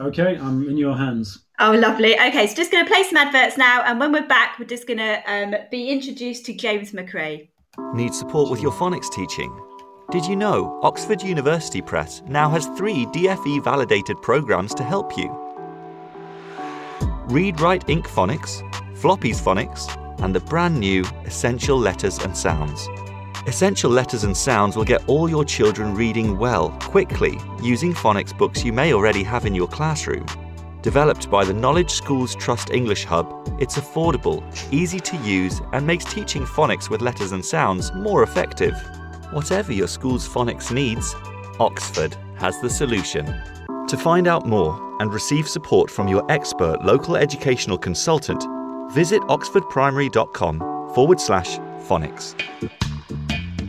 Okay, I'm in your hands. Oh, lovely. Okay, so just going to play some adverts now, and when we're back, we're just going to um, be introduced to James McRae. Need support with your phonics teaching? Did you know Oxford University Press now has three DFE validated programs to help you? Read Write Inc. Phonics, Floppy's Phonics, and the brand new Essential Letters and Sounds. Essential Letters and Sounds will get all your children reading well, quickly, using phonics books you may already have in your classroom. Developed by the Knowledge Schools Trust English Hub, it's affordable, easy to use, and makes teaching phonics with letters and sounds more effective. Whatever your school's phonics needs, Oxford has the solution. To find out more and receive support from your expert local educational consultant, visit oxfordprimary.com forward slash phonics.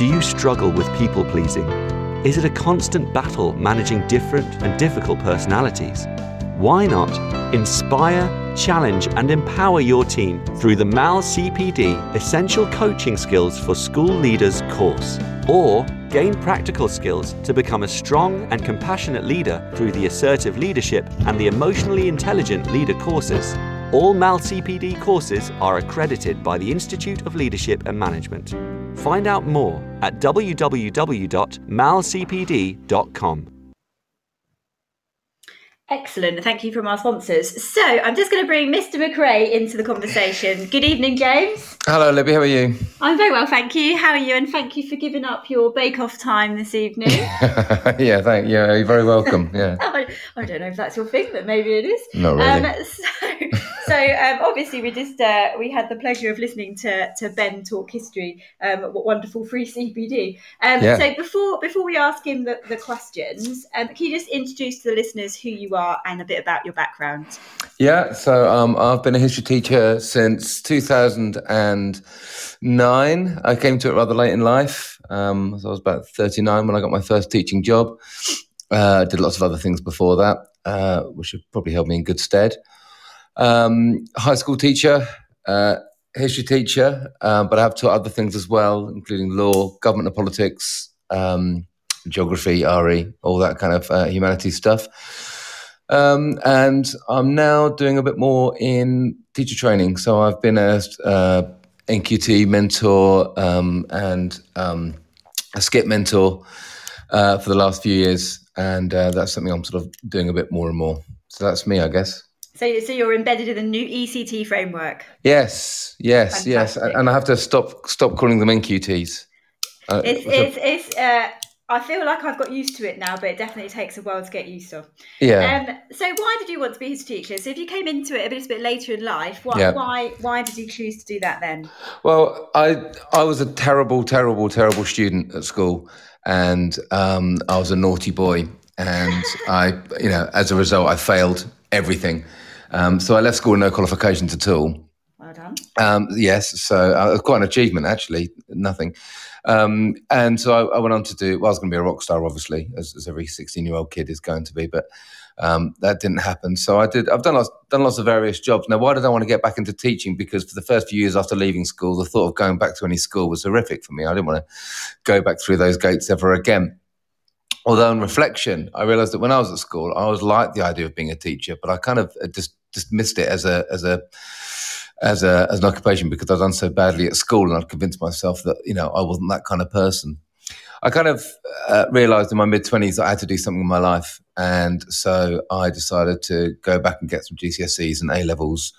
Do you struggle with people pleasing? Is it a constant battle managing different and difficult personalities? Why not inspire, challenge, and empower your team through the MAL CPD Essential Coaching Skills for School Leaders course? Or gain practical skills to become a strong and compassionate leader through the Assertive Leadership and the Emotionally Intelligent Leader courses? All MAL CPD courses are accredited by the Institute of Leadership and Management. Find out more at www.malcpd.com. Excellent. Thank you from our sponsors. So I'm just going to bring Mr. McRae into the conversation. Good evening, James. Hello, Libby. How are you? I'm very well, thank you. How are you? And thank you for giving up your bake-off time this evening. yeah, thank you. You're very welcome. Yeah. I, I don't know if that's your thing, but maybe it is. Not really. Um, so, so um, obviously, we just uh, we had the pleasure of listening to, to Ben talk history. Um, what wonderful free CPD. Um, Yeah. So before before we ask him the, the questions, um, can you just introduce to the listeners who you are and a bit about your background? Yeah, so um, I've been a history teacher since 2009. I came to it rather late in life. Um, so I was about 39 when I got my first teaching job. Uh, did lots of other things before that, uh, which have probably held me in good stead. Um, high school teacher, uh, history teacher, uh, but I have taught other things as well, including law, government and politics, um, geography, RE, all that kind of uh, humanities stuff. Um, and I'm now doing a bit more in teacher training. So I've been a uh, NQT mentor um, and um, a SCITT mentor uh, for the last few years, and uh, that's something I'm sort of doing a bit more and more. So that's me, I guess. So, so you're embedded in the new ECT framework. Yes, yes, yes, and I have to stop stop calling them NQTs. Uh, It's it's it's. Uh, I feel like I've got used to it now, but it definitely takes a while to get used to. yeah. Um, so why did you want to be a history teacher? So if you came into it a little bit later in life, why Yeah. why why did you choose to do that then? Well, I I was a terrible, terrible, terrible student at school, and um, I was a naughty boy, and I, you know, as a result, I failed everything. Um, so I left school with no qualifications at all. Well done. Um, yes, so uh, quite an achievement actually. Nothing, um, and so I, I went on to do. Well, I was going to be a rock star, obviously, as, as every sixteen-year-old kid is going to be, but um, that didn't happen. So I did. I've done lots, done lots of various jobs. Now, why did I want to get back into teaching? Because for the first few years after leaving school, the thought of going back to any school was horrific for me. I didn't want to go back through those gates ever again. Although, in reflection, I realised that when I was at school, I always liked the idea of being a teacher, but I kind of uh, just dismissed it as a as a as a as an occupation because I'd done so badly at school, and I'd convinced myself that you know I wasn't that kind of person. I kind of uh, realised in my mid twenties that I had to do something in my life, and so I decided to go back and get some GCSEs and A levels.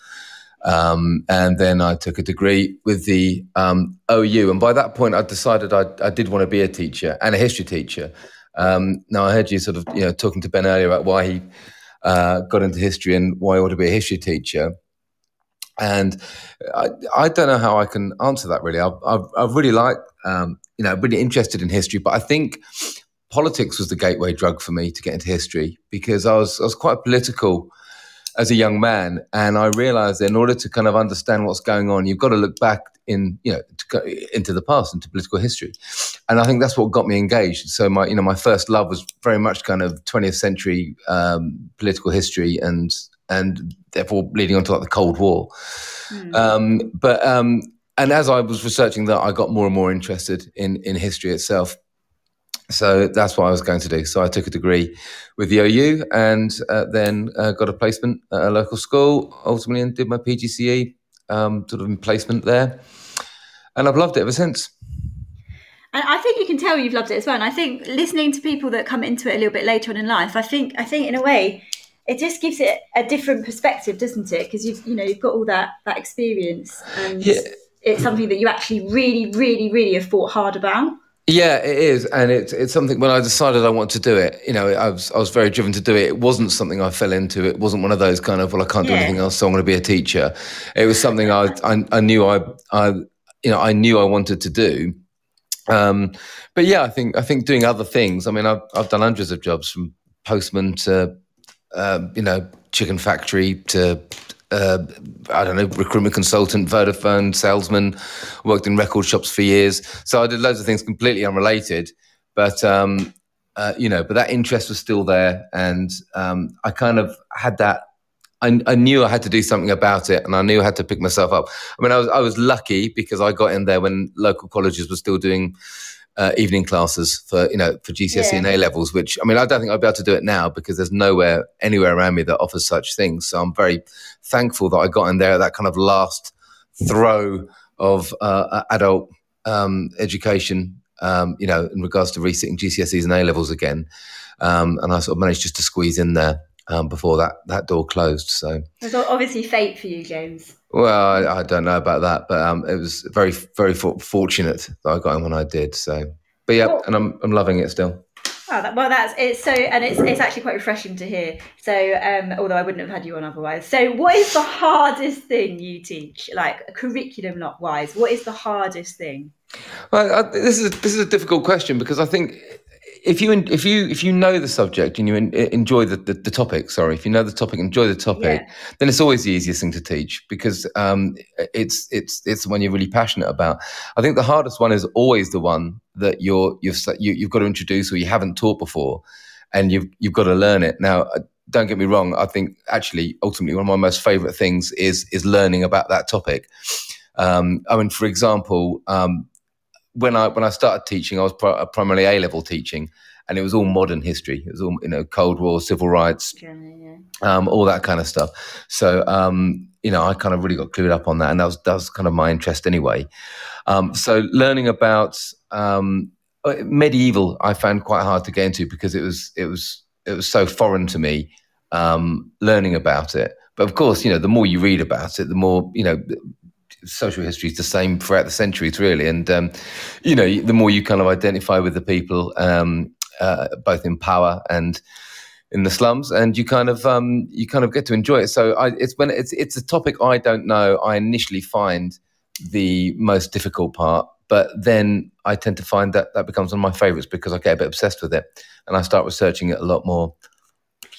Um, and then I took a degree with the um, OU, and by that point, I decided I, I did want to be a teacher and a history teacher. Um, now, I heard you sort of you know talking to Ben earlier about why he uh, got into history and why he wanted to be a history teacher. And I, I don't know how I can answer that really. I've, I've, I've really liked, um, you know, really interested in history, but I think politics was the gateway drug for me to get into history because I was, I was quite political as a young man, and I realized that in order to kind of understand what's going on, you've got to look back in you know into the past, into political history, and I think that's what got me engaged. So my you know my first love was very much kind of 20th century um, political history and and therefore leading on to like the Cold War. Mm. Um, but um, and as I was researching that, I got more and more interested in in history itself. So that's what I was going to do. So I took a degree with the OU and uh, then uh, got a placement at a local school. Ultimately, and did my PGCE um, sort of in placement there, and I've loved it ever since. And I think you can tell you've loved it as well. And I think listening to people that come into it a little bit later on in life, I think I think in a way it just gives it a different perspective, doesn't it? Because you've you know you've got all that that experience, and yeah. it's something that you actually really, really, really have thought hard about. Yeah, it is, and it's it's something. When I decided I want to do it, you know, I was I was very driven to do it. It wasn't something I fell into. It wasn't one of those kind of well, I can't do yeah. anything else, so I'm going to be a teacher. It was something I, I I knew I I you know I knew I wanted to do. Um, but yeah, I think I think doing other things. I mean, I've I've done hundreds of jobs from postman to um, you know, chicken factory to uh, I don't know, recruitment consultant, Vodafone salesman, worked in record shops for years. So I did loads of things completely unrelated, but um, uh, you know, but that interest was still there, and um, I kind of had that. I, I, knew I had to do something about it, and I knew I had to pick myself up. I mean, I was I was lucky because I got in there when local colleges were still doing uh, evening classes for you know for GCSE yeah. and A levels. Which I mean, I don't think I'd be able to do it now because there's nowhere anywhere around me that offers such things. So I'm very thankful that I got in there at that kind of last throw of uh, adult um, education. Um, you know, in regards to resitting GCSEs and A levels again, um, and I sort of managed just to squeeze in there um, before that that door closed. So it's obviously fate for you, James. Well, I, I don't know about that, but um, it was very very fortunate that I got in when I did. So, but yeah, and I'm I'm loving it still. Oh, that, well, that's it's so, and it's it's actually quite refreshing to hear. So, um, although I wouldn't have had you on otherwise. So, what is the hardest thing you teach, like curriculum not wise? What is the hardest thing? Well, I, this is this is a difficult question because I think if you if you if you know the subject and you enjoy the, the, the, topic, sorry, if you know the topic, enjoy the topic, yeah. then it's always the easiest thing to teach because um, it's it's it's the one you're really passionate about. I think the hardest one is always the one that you're you've you, you've got to introduce or you haven't taught before, and you've you've got to learn it. Now, uh, don't get me wrong. I think actually, ultimately, one of my most favourite things is is learning about that topic. Um, I mean, for example, um, when I when I started teaching, I was primarily A level teaching, and it was all modern history. It was all you know, Cold War, civil rights, yeah. um, all that kind of stuff. So um, you know, I kind of really got clued up on that, and that was that was kind of my interest anyway. Um, so learning about um, uh, medieval, I found quite hard to get into because it was it was it was so foreign to me. Um, learning about it, but of course, you know, the more you read about it, the more you know social history is the same throughout the centuries, really. And um, you know, the more you kind of identify with the people, um, uh, both in power and in the slums, and you kind of um, you kind of get to enjoy it. So I, it's when it's it's a topic I don't know. I initially find the most difficult part, but then I tend to find that that becomes one of my favorites because I get a bit obsessed with it, and I start researching it a lot more.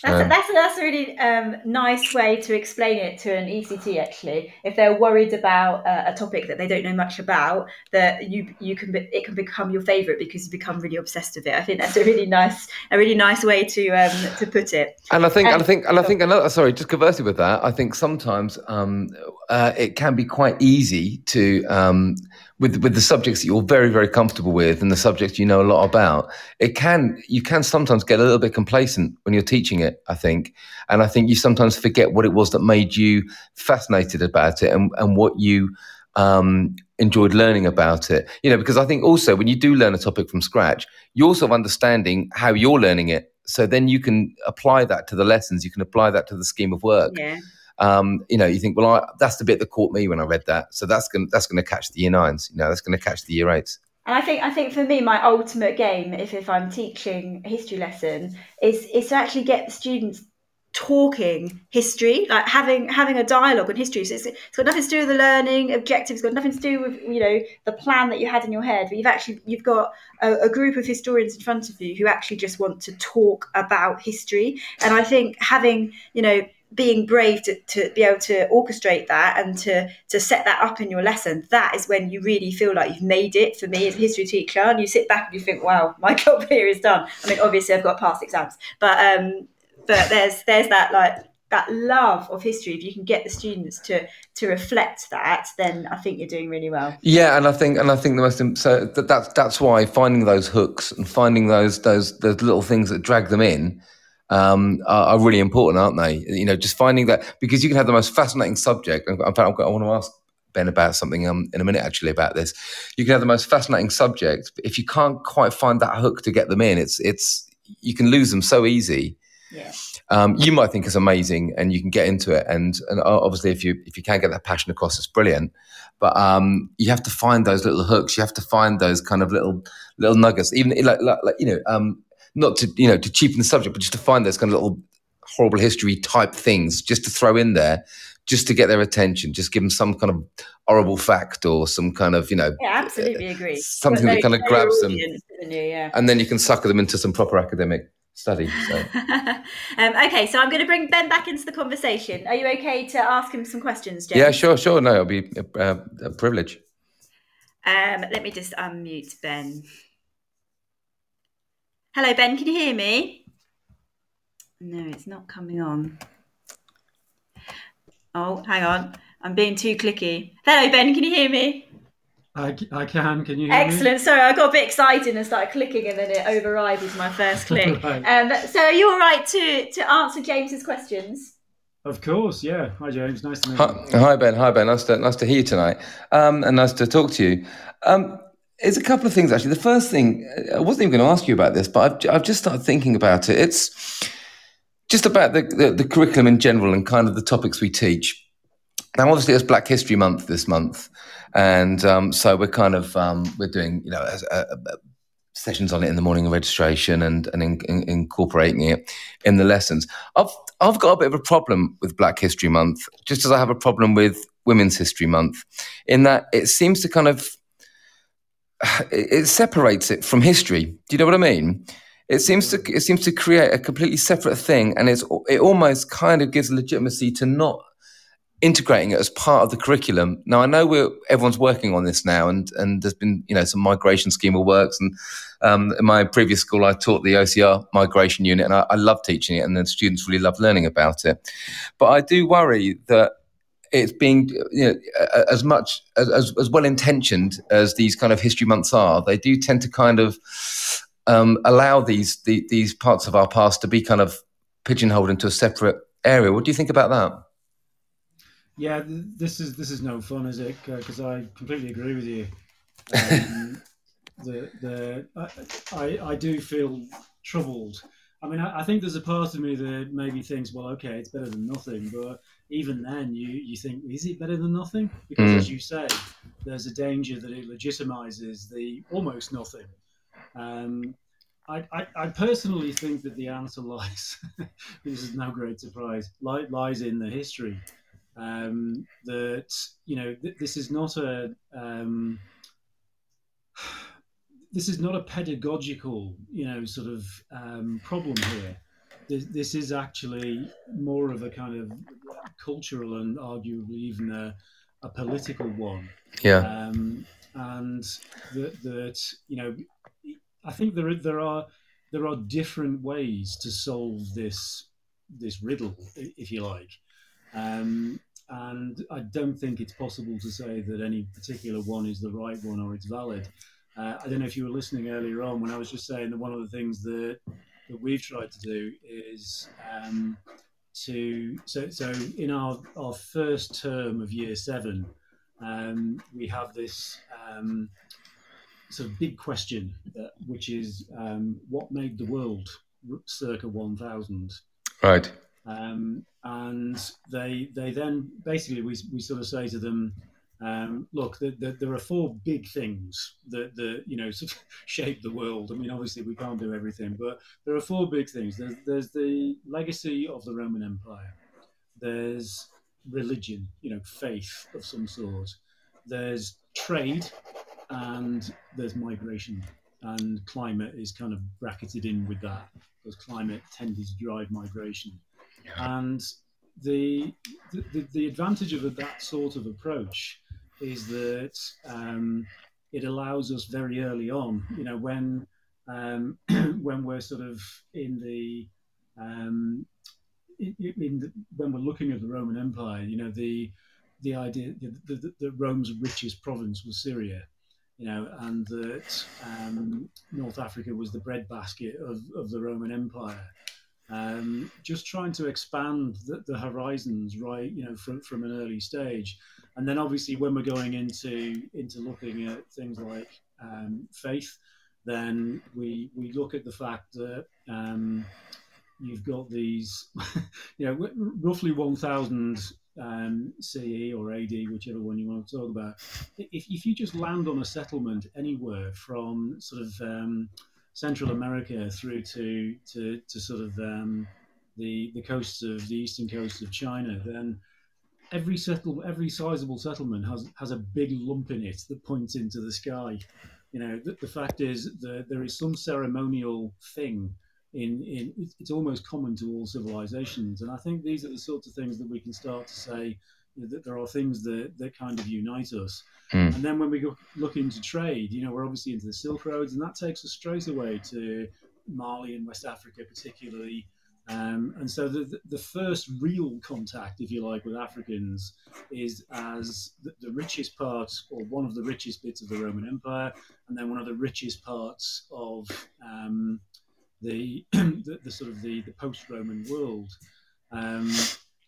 That's, a, that's, a, that's a really um, nice way to explain it to an ECT. Actually, if they're worried about uh, a topic that they don't know much about, that you you can be, it can become your favourite because you become really obsessed with it. I think that's a really nice a really nice way to um, to put it. And I think and, and I think and I think another sorry, just conversing with that, I think sometimes um, uh, it can be quite easy to um, with with the subjects that you're very very comfortable with and the subjects you know a lot about it can you can sometimes get a little bit complacent when you're teaching it i think. And i think you sometimes forget what it was that made you fascinated about it and, and what you um, enjoyed learning about it. You know because i think also when you do learn a topic from scratch you're also understanding how you're learning it. So then you can apply that to the lessons. You can apply that to the scheme of work. Yeah um, you know, you think, well, I, that's the bit that caught me when I read that. So that's going that's going to catch the year nines. You know, that's going to catch the year eights. And I think I think for me, my ultimate game, if if I'm teaching a history lesson, is is to actually get the students talking history, like having having a dialogue on history. So it's, it's got nothing to do with the learning objectives. It's got nothing to do with you know the plan that you had in your head. But you've actually you've got a, a, group of historians in front of you who actually just want to talk about history. And I think having you know being brave to, to be able to orchestrate that and to to set that up in your lesson that is when you really feel like you've made it. For me as a history teacher and you sit back and you think wow my job here is done. I mean obviously i've got past exams but um but there's there's that like that love of history. If you can get the students to to reflect that then i think you're doing really well. Yeah and i think and i think the most so that, that's that's why finding those hooks and finding those those those little things that drag them in um, are, are, really important, aren't they? You know, just finding that because you can have the most fascinating subject. In fact, I want to ask Ben about something um, in a minute actually about this. You can have the most fascinating subject, but if you can't quite find that hook to get them in, it's it's you can lose them so easy. Yeah. Um, you might think it's amazing, and you can get into it, and and obviously if you if you can get that passion across, it's brilliant. But um, you have to find those little hooks. You have to find those kind of little little nuggets. Even like, like, like you know, um, not to you know to cheapen the subject, but just to find those kind of little horrible history type things just to throw in there, just to get their attention, just give them some kind of horrible fact or some kind of you know. Yeah, absolutely agree. Something that kind of grabs them, yeah. and then you can sucker them into some proper academic study. So. um, okay, so I'm going to bring Ben back into the conversation. Are you okay to ask him some questions, James? Yeah, sure, sure. No, it'll be a, a privilege. Um, let me just unmute Ben. Hello, Ben. Can you hear me? No, it's not coming on. Oh, hang on. I'm being too clicky. Hello, Ben. Can you hear me? I, I can. Can you hear me? Excellent. Me? Sorry, I got a bit excited and started clicking, and then it overrided my first click. right. um, so, are you all right to to answer James's questions? Of course, yeah. Hi, James. Nice to meet you. Hi, hi Ben. Hi, Ben. Nice to nice to hear you tonight, um, and nice to talk to you. Um, it's a couple of things actually. The first thing, I wasn't even going to ask you about this, but I've, I've just started thinking about it. It's just about the, the, the curriculum in general and kind of the topics we teach. Now, obviously, it's Black History Month this month, and um, so we're kind of um, we're doing you know a, a, a sessions on it in the morning of registration and and in, in, incorporating it in the lessons. I've I've got a bit of a problem with Black History Month, just as I have a problem with Women's History Month, in that it seems to kind of it separates it from history. Do you know what I mean? It seems to it seems to create a completely separate thing, and it's it almost kind of gives legitimacy to not integrating it as part of the curriculum. Now I know we're everyone's working on this now, and and there's been you know some migration schema works, and um, in my previous school I taught the OCR migration unit, and I, I love teaching it, and the students really love learning about it. But I do worry that it's being you know, as much as, as, as well intentioned as these kind of history months are. They do tend to kind of um, allow these the, these parts of our past to be kind of pigeonholed into a separate area. What do you think about that? Yeah, this is this is no fun, is it? Because I completely agree with you. Um, the the I, I do feel troubled. I mean, I, I, think there's a part of me that maybe thinks, well, okay, it's better than nothing, but even then you, you think, is it better than nothing? Because mm. as you say, there's a danger that it legitimizes the almost nothing. Um, I, I, I, personally think that the answer lies, this is no great surprise, lies in the history. Um, that, you know, th- this is not a. Um, this is not a pedagogical, you know, sort of um, problem here this, this is actually more of a kind of cultural and arguably even a, a political one. Yeah. Um, and that, that you know, I think there there are there are different ways to solve this this riddle, if you like. Um, and I don't think it's possible to say that any particular one is the right one or it's valid. Uh, I don't know if you were listening earlier on when I was just saying that one of the things that that we've tried to do is um, to so so in our our first term of year seven, um, we have this um, sort of big question, uh, which is um, what made the world circa one thousand. Right. Um, and they they then basically we we sort of say to them um, look, the, the, there are four big things that, that you know sort of shape the world. I mean, obviously we can't do everything, but there are four big things. There's, there's the legacy of the Roman Empire. There's religion, you know, faith of some sort. There's trade, and there's migration. And climate is kind of bracketed in with that because climate tended to drive migration. Yeah. And the, the the advantage of that sort of approach is that um, it allows us very early on, you know, when um, when we're sort of in the um, in, the, when we're looking at the Roman Empire, you know, the the idea that, that Rome's richest province was Syria, you know, and that um, North Africa was the breadbasket of, of the Roman Empire. Um, just trying to expand the, the, horizons, right? You know, from, from an early stage, and then obviously when we're going into into looking at things like um, faith, then we we look at the fact that um, you've got these, you know, roughly 1,000 um, CE or AD, whichever one you want to talk about. If, if you just land on a settlement anywhere from sort of um, Central America through to, to, to sort of um, the, the coasts of the eastern coast of China, then every settle every sizable settlement has has a big lump in it that points into the sky. You know, the, the fact is that there is some ceremonial thing in, in it's almost common to all civilizations. And I think these are the sorts of things that we can start to say that there are things that, that kind of unite us. Mm. And then when we go, look into trade, you know, we're obviously into the Silk Roads, and that takes us straight away to Mali and West Africa, particularly. Um, and so the, the first real contact, if you like, with Africans is as the, the, richest part or one of the richest bits of the Roman Empire, and then one of the richest parts of um, the, the, the sort of the, the post-Roman world, um,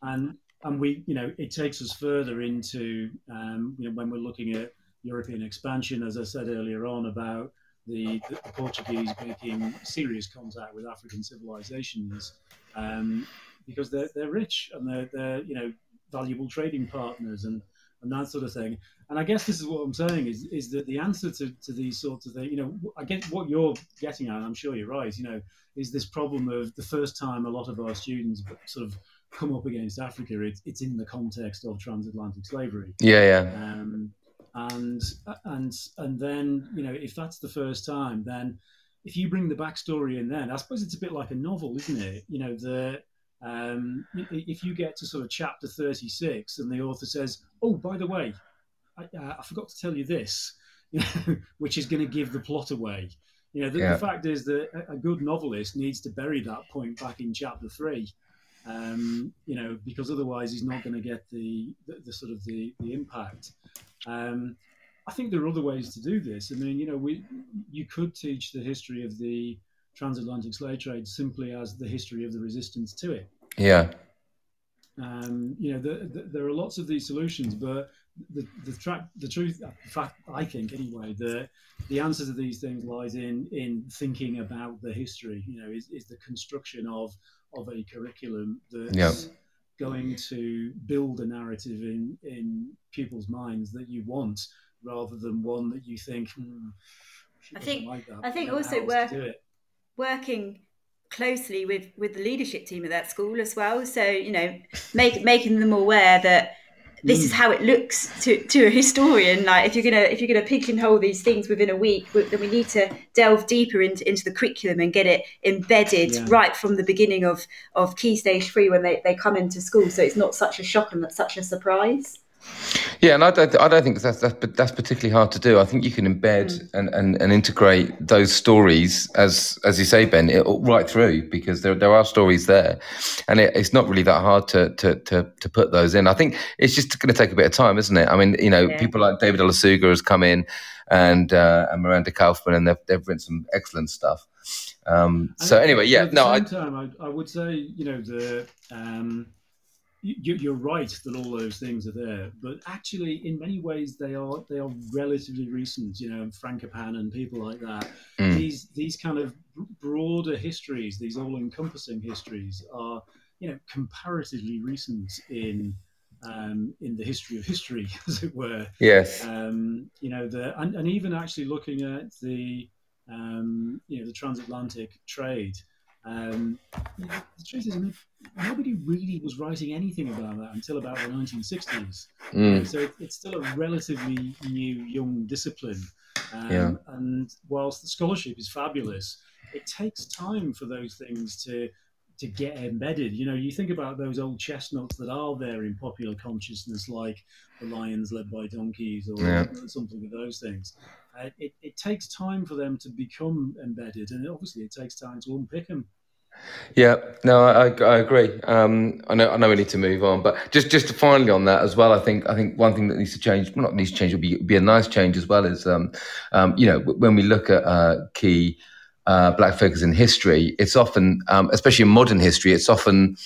and and we you know it takes us further into um, you know when we're looking at European expansion, as I said earlier on about the, the Portuguese making serious contact with African civilizations um, because they're they're rich and they're they're you know valuable trading partners and and that sort of thing. And I guess this is what I'm saying is is that the answer to, to these sorts of things, you know, I get what you're getting at, I'm sure you're right, you know, is this problem of the first time a lot of our students sort of come up against Africa, it's, it's in the context of transatlantic slavery. Yeah, yeah. Um, and and and then you know if that's the first time, then if you bring the backstory in, then I suppose it's a bit like a novel, isn't it? You know the um, if you get to sort of chapter 36 and the author says, oh, by the way, I, uh, I forgot to tell you this, which is going to give the plot away. You know, the, yeah. the fact is that a, good novelist needs to bury that point back in chapter three, um, you know, because otherwise he's not going to get the, the, the, sort of the, the impact. Um, I think there are other ways to do this. I mean, you know, we you could teach the history of the transatlantic slave trade simply as the history of the resistance to it. Yeah. Um, you know, the, the, there are lots of these solutions, but the the, tra- the truth, in fact, I think anyway, the the answer to these things lies in in thinking about the history. You know, is, is the construction of of a curriculum that's yeah. going to build a narrative in in pupils' minds that you want, rather than one that you think. Hmm, I think like I think also work, working closely with with the leadership team at that school as well. So you know, make, making them aware that this mm. is how it looks to, to a historian. Like if you're gonna if you're gonna pigeonhole these things within a week, then we need to delve deeper into, into the curriculum and get it embedded yeah. right from the beginning of of key stage three when they, they come into school. So it's not such a shock and such a surprise. Yeah, and I don't, I don't think that's, that's that's particularly hard to do. I think you can embed mm. and, and, and integrate those stories as as you say, Ben, it, right through because there there are stories there, and it, it's not really that hard to, to to to put those in. I think it's just going to take a bit of time, isn't it? I mean, you know, yeah. people like David Olusoga has come in, and uh, and Miranda Kaufmann, and they've they've written some excellent stuff. Um, so anyway, yeah, no, I, time, I, I would say you know the. Um, you're right that all those things are there, but actually, in many ways, they are they are relatively recent. You know, Frankopan and people like that. Mm. These these kind of broader histories, these all-encompassing histories, are you know comparatively recent in um, in the history of history, as it were. Yes. Um, you know, the and, and even actually looking at the um, you know the transatlantic trade. Um, you know, the truth is, nobody really was writing anything about that until about the 1960s. Mm. So it, it's still a relatively new, young discipline. Um, yeah. And whilst the scholarship is fabulous, it takes time for those things to to get embedded. You know, you think about those old chestnuts that are there in popular consciousness, like the lions led by donkeys or Yeah. something of those things. Uh, it, it takes time for them to become embedded, and obviously it takes time to unpick them. Yeah, no, I, I agree. Um, I know, I know, we need to move on, but just, just finally on that as well, I think, I think one thing that needs to change, well, not needs to change, would be, be a nice change as well. Is, um, um, you know, when we look at uh, key uh, black figures in history, it's often, um, especially in modern history, it's often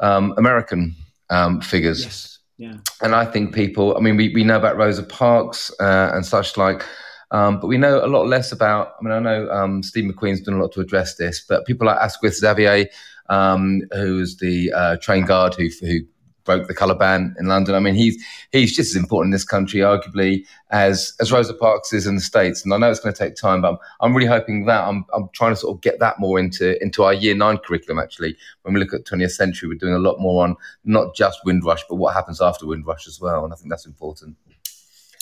um, American um, figures. Yes, yeah. And I think people, I mean, we, we know about Rosa Parks uh, and such like, um, but we know a lot less about. I mean, I know um, Steve McQueen's done a lot to address this, but people like Asquith Xavier, um, who's the uh, train guard who who broke the colour ban in London. I mean, he's he's just as important in this country, arguably, as as Rosa Parks is in the states. And I know it's going to take time, but I'm, I'm really hoping that I'm I'm trying to sort of get that more into into our year nine curriculum. Actually, when we look at 20th century, we're doing a lot more on not just Windrush, but what happens after Windrush as well. And I think that's important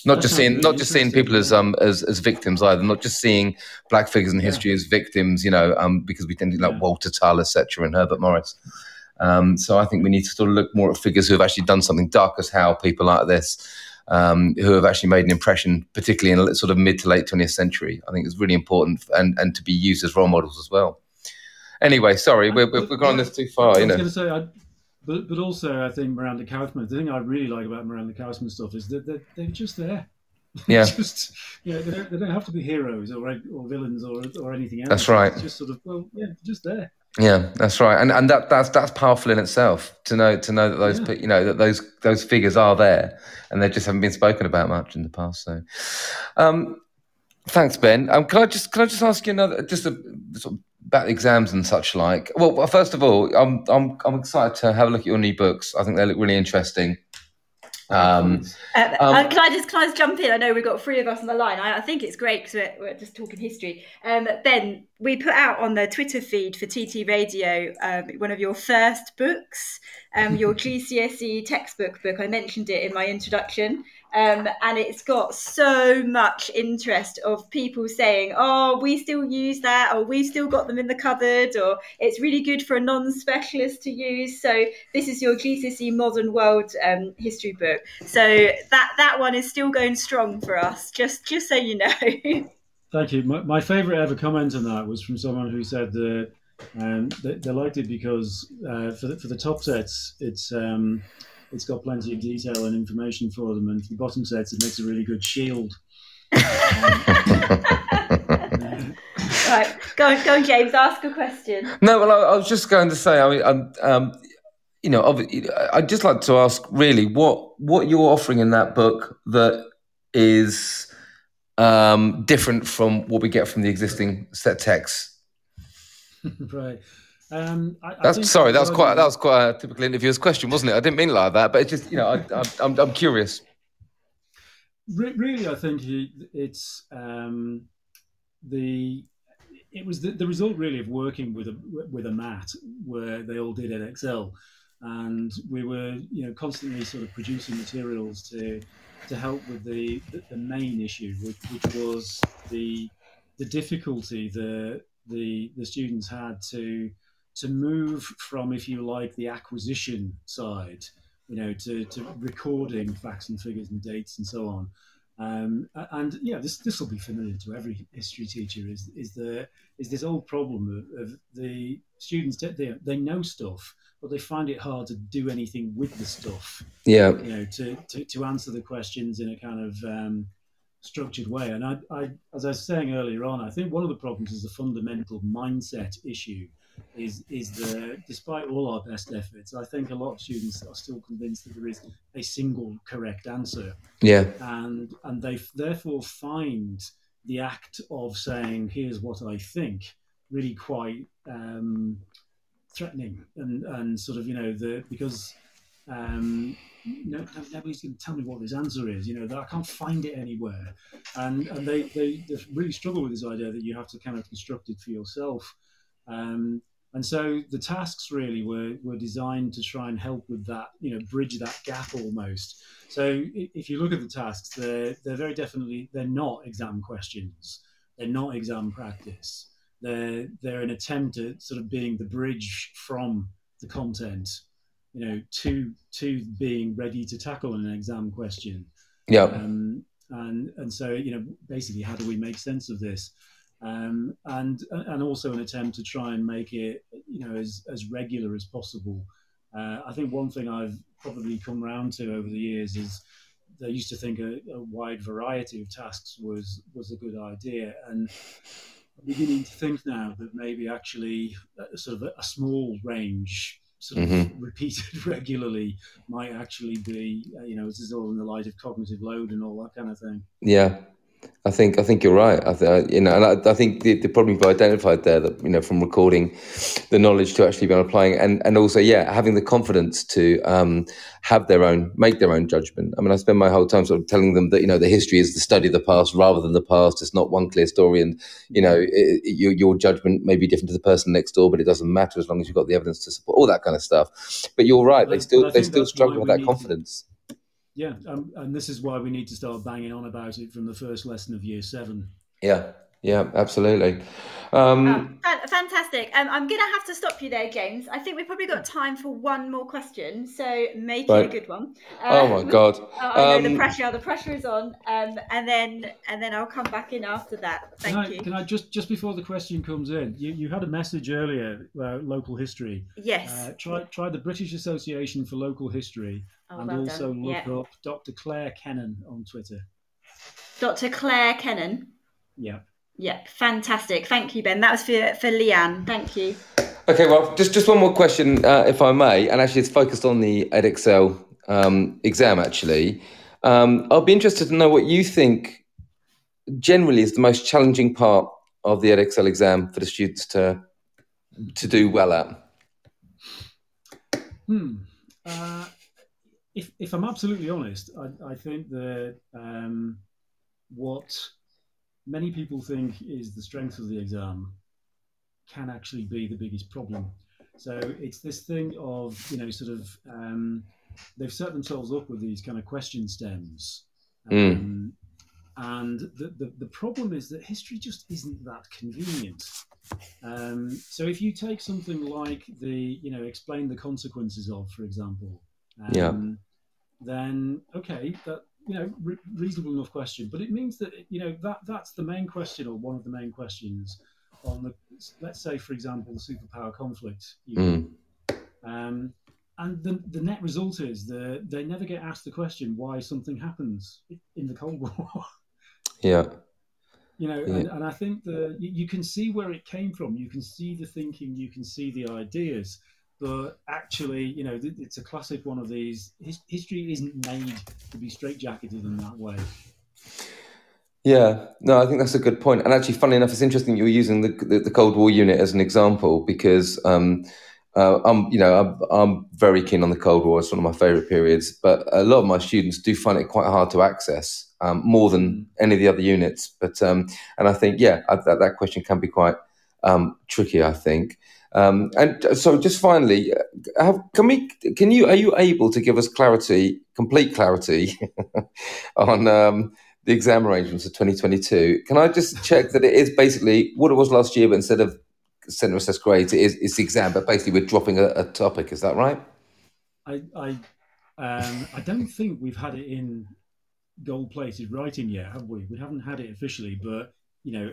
not That just seeing really not just seeing people as um as, as victims either not just seeing black figures in history as victims you know um because we tend to like Yeah. walter tull etc and herbert morris um so i think we need to sort of look more at figures who have actually done something Darcus Howe people like this um, who have actually made an impression, particularly in sort of mid to late 20th century. I think it's really important and, and to be used as role models as well. Anyway, sorry, we're, we're, we're going this too far, I you know. going to say, I, but but also I think Miranda Kaufmann. The thing I really like about Miranda Kaufmann stuff is that they're, they're just there. Yeah. just know, they don't, they don't have to be heroes or or villains or or anything else. That's right. It's just sort of well, yeah, just there. Yeah, that's right, and and that that's that's powerful in itself to know to know that those Yeah. you know that those those figures are there, and they just haven't been spoken about much in the past. So, um, thanks, Ben. Um, can I just can I just ask you another just a, sort of about exams and such like? Well, well, first of all, I'm I'm I'm excited to have a look at your new books. I think they look really interesting. Um, Uh, Um, uh, can I just can I just jump in? I know we've got three of us on the line. I, I think it's great because we're, we're just talking history. Um, ben, we put out on the Twitter feed for TT Radio um, one of your first books, um, your GCSE textbook book. I mentioned it in my introduction, um, and it's got so much interest of people saying, "Oh, we still use that," or "We've still got them in the cupboard," or "It's really good for a non-specialist to use." So this is your GCSE Modern World um, history book. So that that one is still going strong for us. Just just so you know. Thank you. My, my favourite ever comment on that was from someone who said that um, they, they liked it because uh, for the, for the top sets, it's um, it's got plenty of detail and information for them, and for the bottom sets, it makes a really good shield. right, go on, go on, James. Ask a question. No, well, I, I was just going to say. I mean, um, um, you know, I'd just like to ask, really, what what you're offering in that book that is um, different from what we get from the existing set texts. right. Um, I, I That's think sorry. That was quite that was quite a typical interviewer's question, wasn't it? I didn't mean like that, but it's just you know, I, I, I'm I'm curious. Re- really, I think it's um, the it was the, the result really of working with a with a mat where they all did Edexcel, and we were you know constantly sort of producing materials to to help with the the, the main issue, which, which was the the difficulty the the the students had to to move from, if you like, the acquisition side you know, to, to recording facts and figures and dates and so on. Um, and yeah, this this will be familiar to every history teacher. Is is the is this old problem of, of the students they they- they know stuff, but they find it hard to do anything with the stuff. Yeah, You know, to to, to answer the questions in a kind of um, structured way. And I, I, as I was saying earlier on, I think one of the problems is the fundamental mindset issue. Is is the despite all our best efforts, I think a lot of students are still convinced that there is a single correct answer, yeah, and and they therefore find the act of saying "here's what I think" really quite um, threatening and and sort of you know the because um, no, no, nobody's going to tell me what this answer is. You know that I can't find it anywhere, and and they, they they really struggle with this idea that you have to kind of construct it for yourself. Um, and so the tasks really were, were designed to try and help with that, you know, bridge that gap almost. So if you look at the tasks, they're, they're very definitely, they're not exam questions. They're not exam practice. they're they're an attempt at sort of being the bridge from the content, you know, to to being ready to tackle an exam question. Yeah. Um, and and so you know, basically, how do we make sense of this? Um, and and also an attempt to try and make it you know as as regular as possible. Uh, I think one thing I've probably come around to over the years is they used to think a, a, wide variety of tasks was was a good idea, and I'm beginning to think now that maybe actually a, sort of a, a small range, sort of mm-hmm. repeated regularly, might actually be uh, you know this is all in the light of cognitive load and all that kind of thing. Yeah, I think I think you're right. I th- you know, and I, I think the, the, problem you've identified there that you know from recording the knowledge to actually being applying, and and also yeah, having the confidence to um, have their own, make their own judgment. I mean, I spend my whole time sort of telling them that you know the history is the study of the past rather than the past. It's not one clear story, and you know it, it, your your judgment may be different to the person next door, but it doesn't matter as long as you've got the evidence to support all that kind of stuff. But you're right; they still they still struggle with that confidence. To- yeah, um, and this is why we need to start banging on about it from the first lesson of year seven. Yeah, yeah, absolutely. Um, oh, fantastic. Um, I'm going to have to stop you there, James. I think we've probably got time for one more question, so make right. it a good one. Uh, oh my god! I know the um, pressure. The pressure is on, um, and then and then I'll come back in after that. Thank can I, you. Can I just just before the question comes in, you, you had a message earlier about local history. Yes. Uh, try try the British Association for Local History, oh, and well also done. look yeah. up Dr. Claire Kennan on Twitter. Dr. Claire Kennan. Yeah. Yeah, fantastic. Thank you, Ben. That was for for Leanne. Thank you. Okay, well, just just one more question, uh, if I may, and actually, it's focused on the Edexcel um, exam. Actually, um, I'll be interested to know what you think. Generally, is the most challenging part of the Edexcel exam for the students to to do well at. Hmm. Uh, if if I'm absolutely honest, I, I think that um, what many people think is the strength of the exam can actually be the biggest problem. So it's this thing of, you know, sort of, um, they've set themselves up with these kind of question stems. Hmm. Um, mm. And the, the, the, problem is that history just isn't that convenient. Um, so if you take something like the, you know, explain the consequences of, for example, yeah. Um, then okay, that you know, re- reasonable enough question, but it means that you know that that's the main question or one of the main questions on the let's say, for example, the superpower conflict. Mm. Um, and the, the net result is that they never get asked the question why something happens in the Cold War. yeah. You know, yeah. And, and, I think the you, you can see where it came from. You can see the thinking. You can see the ideas but actually, you know, it's a classic one of these. history isn't made to be straightjacketed in that way. Yeah, no, I think that's a good point. And actually, funny enough, it's interesting you were using the, the, the Cold War unit as an example because um, uh, I'm, you know, I'm, I'm, very keen on the Cold War. It's one of my favourite periods. But a lot of my students do find it quite hard to access, um, more than mm. any of the other units. But um, and I think, yeah, I, that, that question can be quite um, tricky. I think. Um, and so, just finally, uh, have, can we? Can you? Are you able to give us clarity, complete clarity, on um, the exam arrangements for 2022? Can I just check that it is basically what it was last year, but instead of centre assessed grades, it is it's the exam, but basically we're dropping a, a topic. Is that right? I I, um, I don't think we've had it in gold plated writing yet, have we? We haven't had it officially, but you know,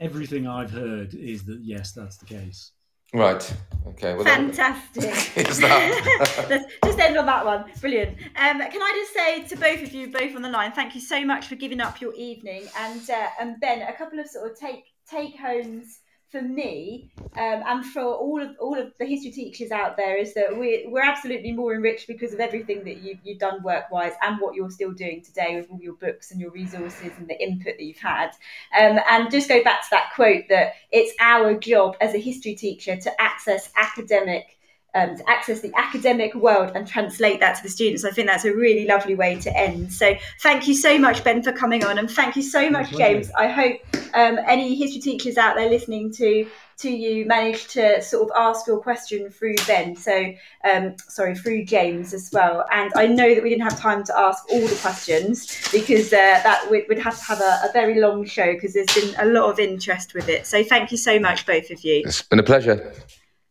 everything I've heard is that yes, that's the case. Right. Okay. Well, Fantastic. Is that? just end on that one. Brilliant. Um, can I just say to both of you, both on the line, thank you so much for giving up your evening, and uh, and Ben, a couple of sort of take take homes for me um, and for all of all of the history teachers out there is that we're, we're absolutely more enriched because of everything that you've, you've done work wise and what you're still doing today with all your books and your resources and the input that you've had. Um, and just go back to that quote that it's our job as a history teacher to access academic um, to access the academic world and translate that to the students. I think that's a really lovely way to end. So thank you so much, Ben, for coming on, and thank you so much, James. I hope um, any history teachers out there listening to to you managed to sort of ask your question through Ben, so um, sorry, through James as well. And I know that we didn't have time to ask all the questions because uh, that would, would have to have a, a very long show because there's been a lot of interest with it. So thank you so much, both of you. It's been a pleasure.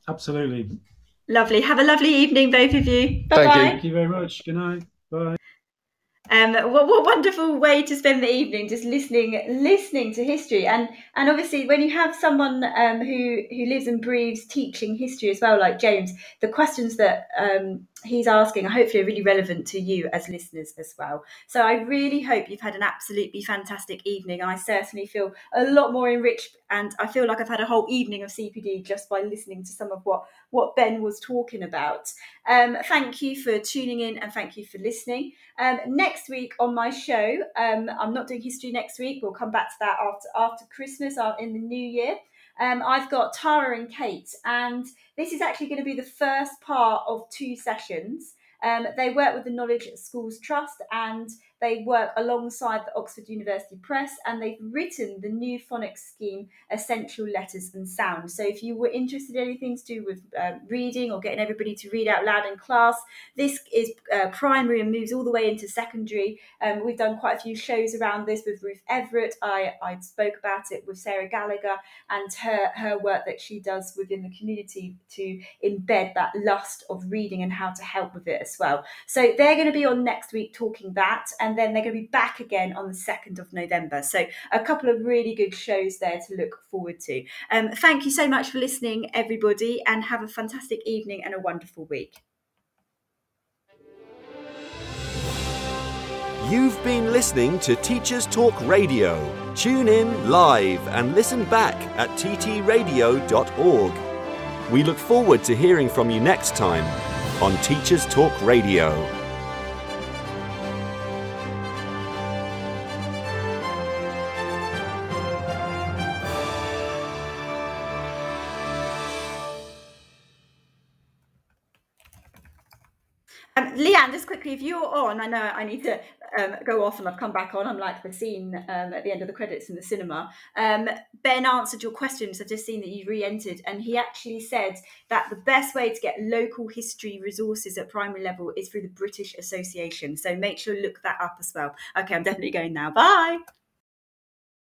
Absolutely. Lovely. Have a lovely evening, both of you. Bye Thank bye. you. Thank you very much. Good night. Bye. Um, what, what wonderful way to spend the evening just listening listening to history and and obviously when you have someone um, who who lives and breathes teaching history as well like James the questions that um, he's asking are hopefully are really relevant to you as listeners as well so I really hope you've had an absolutely fantastic evening I certainly feel a lot more enriched and I feel like I've had a whole evening of CPD just by listening to some of what what Ben was talking about um, thank you for tuning in and thank you for listening um, next week on my show, um, I'm not doing history next week. We'll come back to that after after Christmas, uh, in the new year. Um, I've got Tara and Kate, and this is actually going to be the first part of two sessions. Um, they work with the Knowledge Schools Trust and they work alongside the Oxford University Press and they've written the new phonics scheme, Essential Letters and Sound. So if you were interested in anything to do with um, reading or getting everybody to read out loud in class, this is uh, primary and moves all the way into secondary. Um, we've done quite a few shows around this with Ruth Everett. I, I spoke about it with Sarah Gallagher and her, her work that she does within the community to embed that lust of reading and how to help with it as well. So they're going to be on next week talking that, and then they're going to be back again on the 2nd of November. So a couple of really good shows there to look forward to. Um, thank you so much for listening, everybody, and have a fantastic evening and a wonderful week. You've been listening to Teachers Talk Radio. Tune in live and listen back at ttradio.org. We look forward to hearing from you next time on Teachers Talk Radio. Um, Leanne, just quickly, if you're on, I know I need to um, go off and I've come back on. I'm like the scene um, at the end of the credits in the cinema. Um, ben answered your questions. I've just seen that you re entered, and he actually said that the best way to get local history resources at primary level is through the British Association. So make sure look that up as well. Okay, I'm definitely going now. Bye.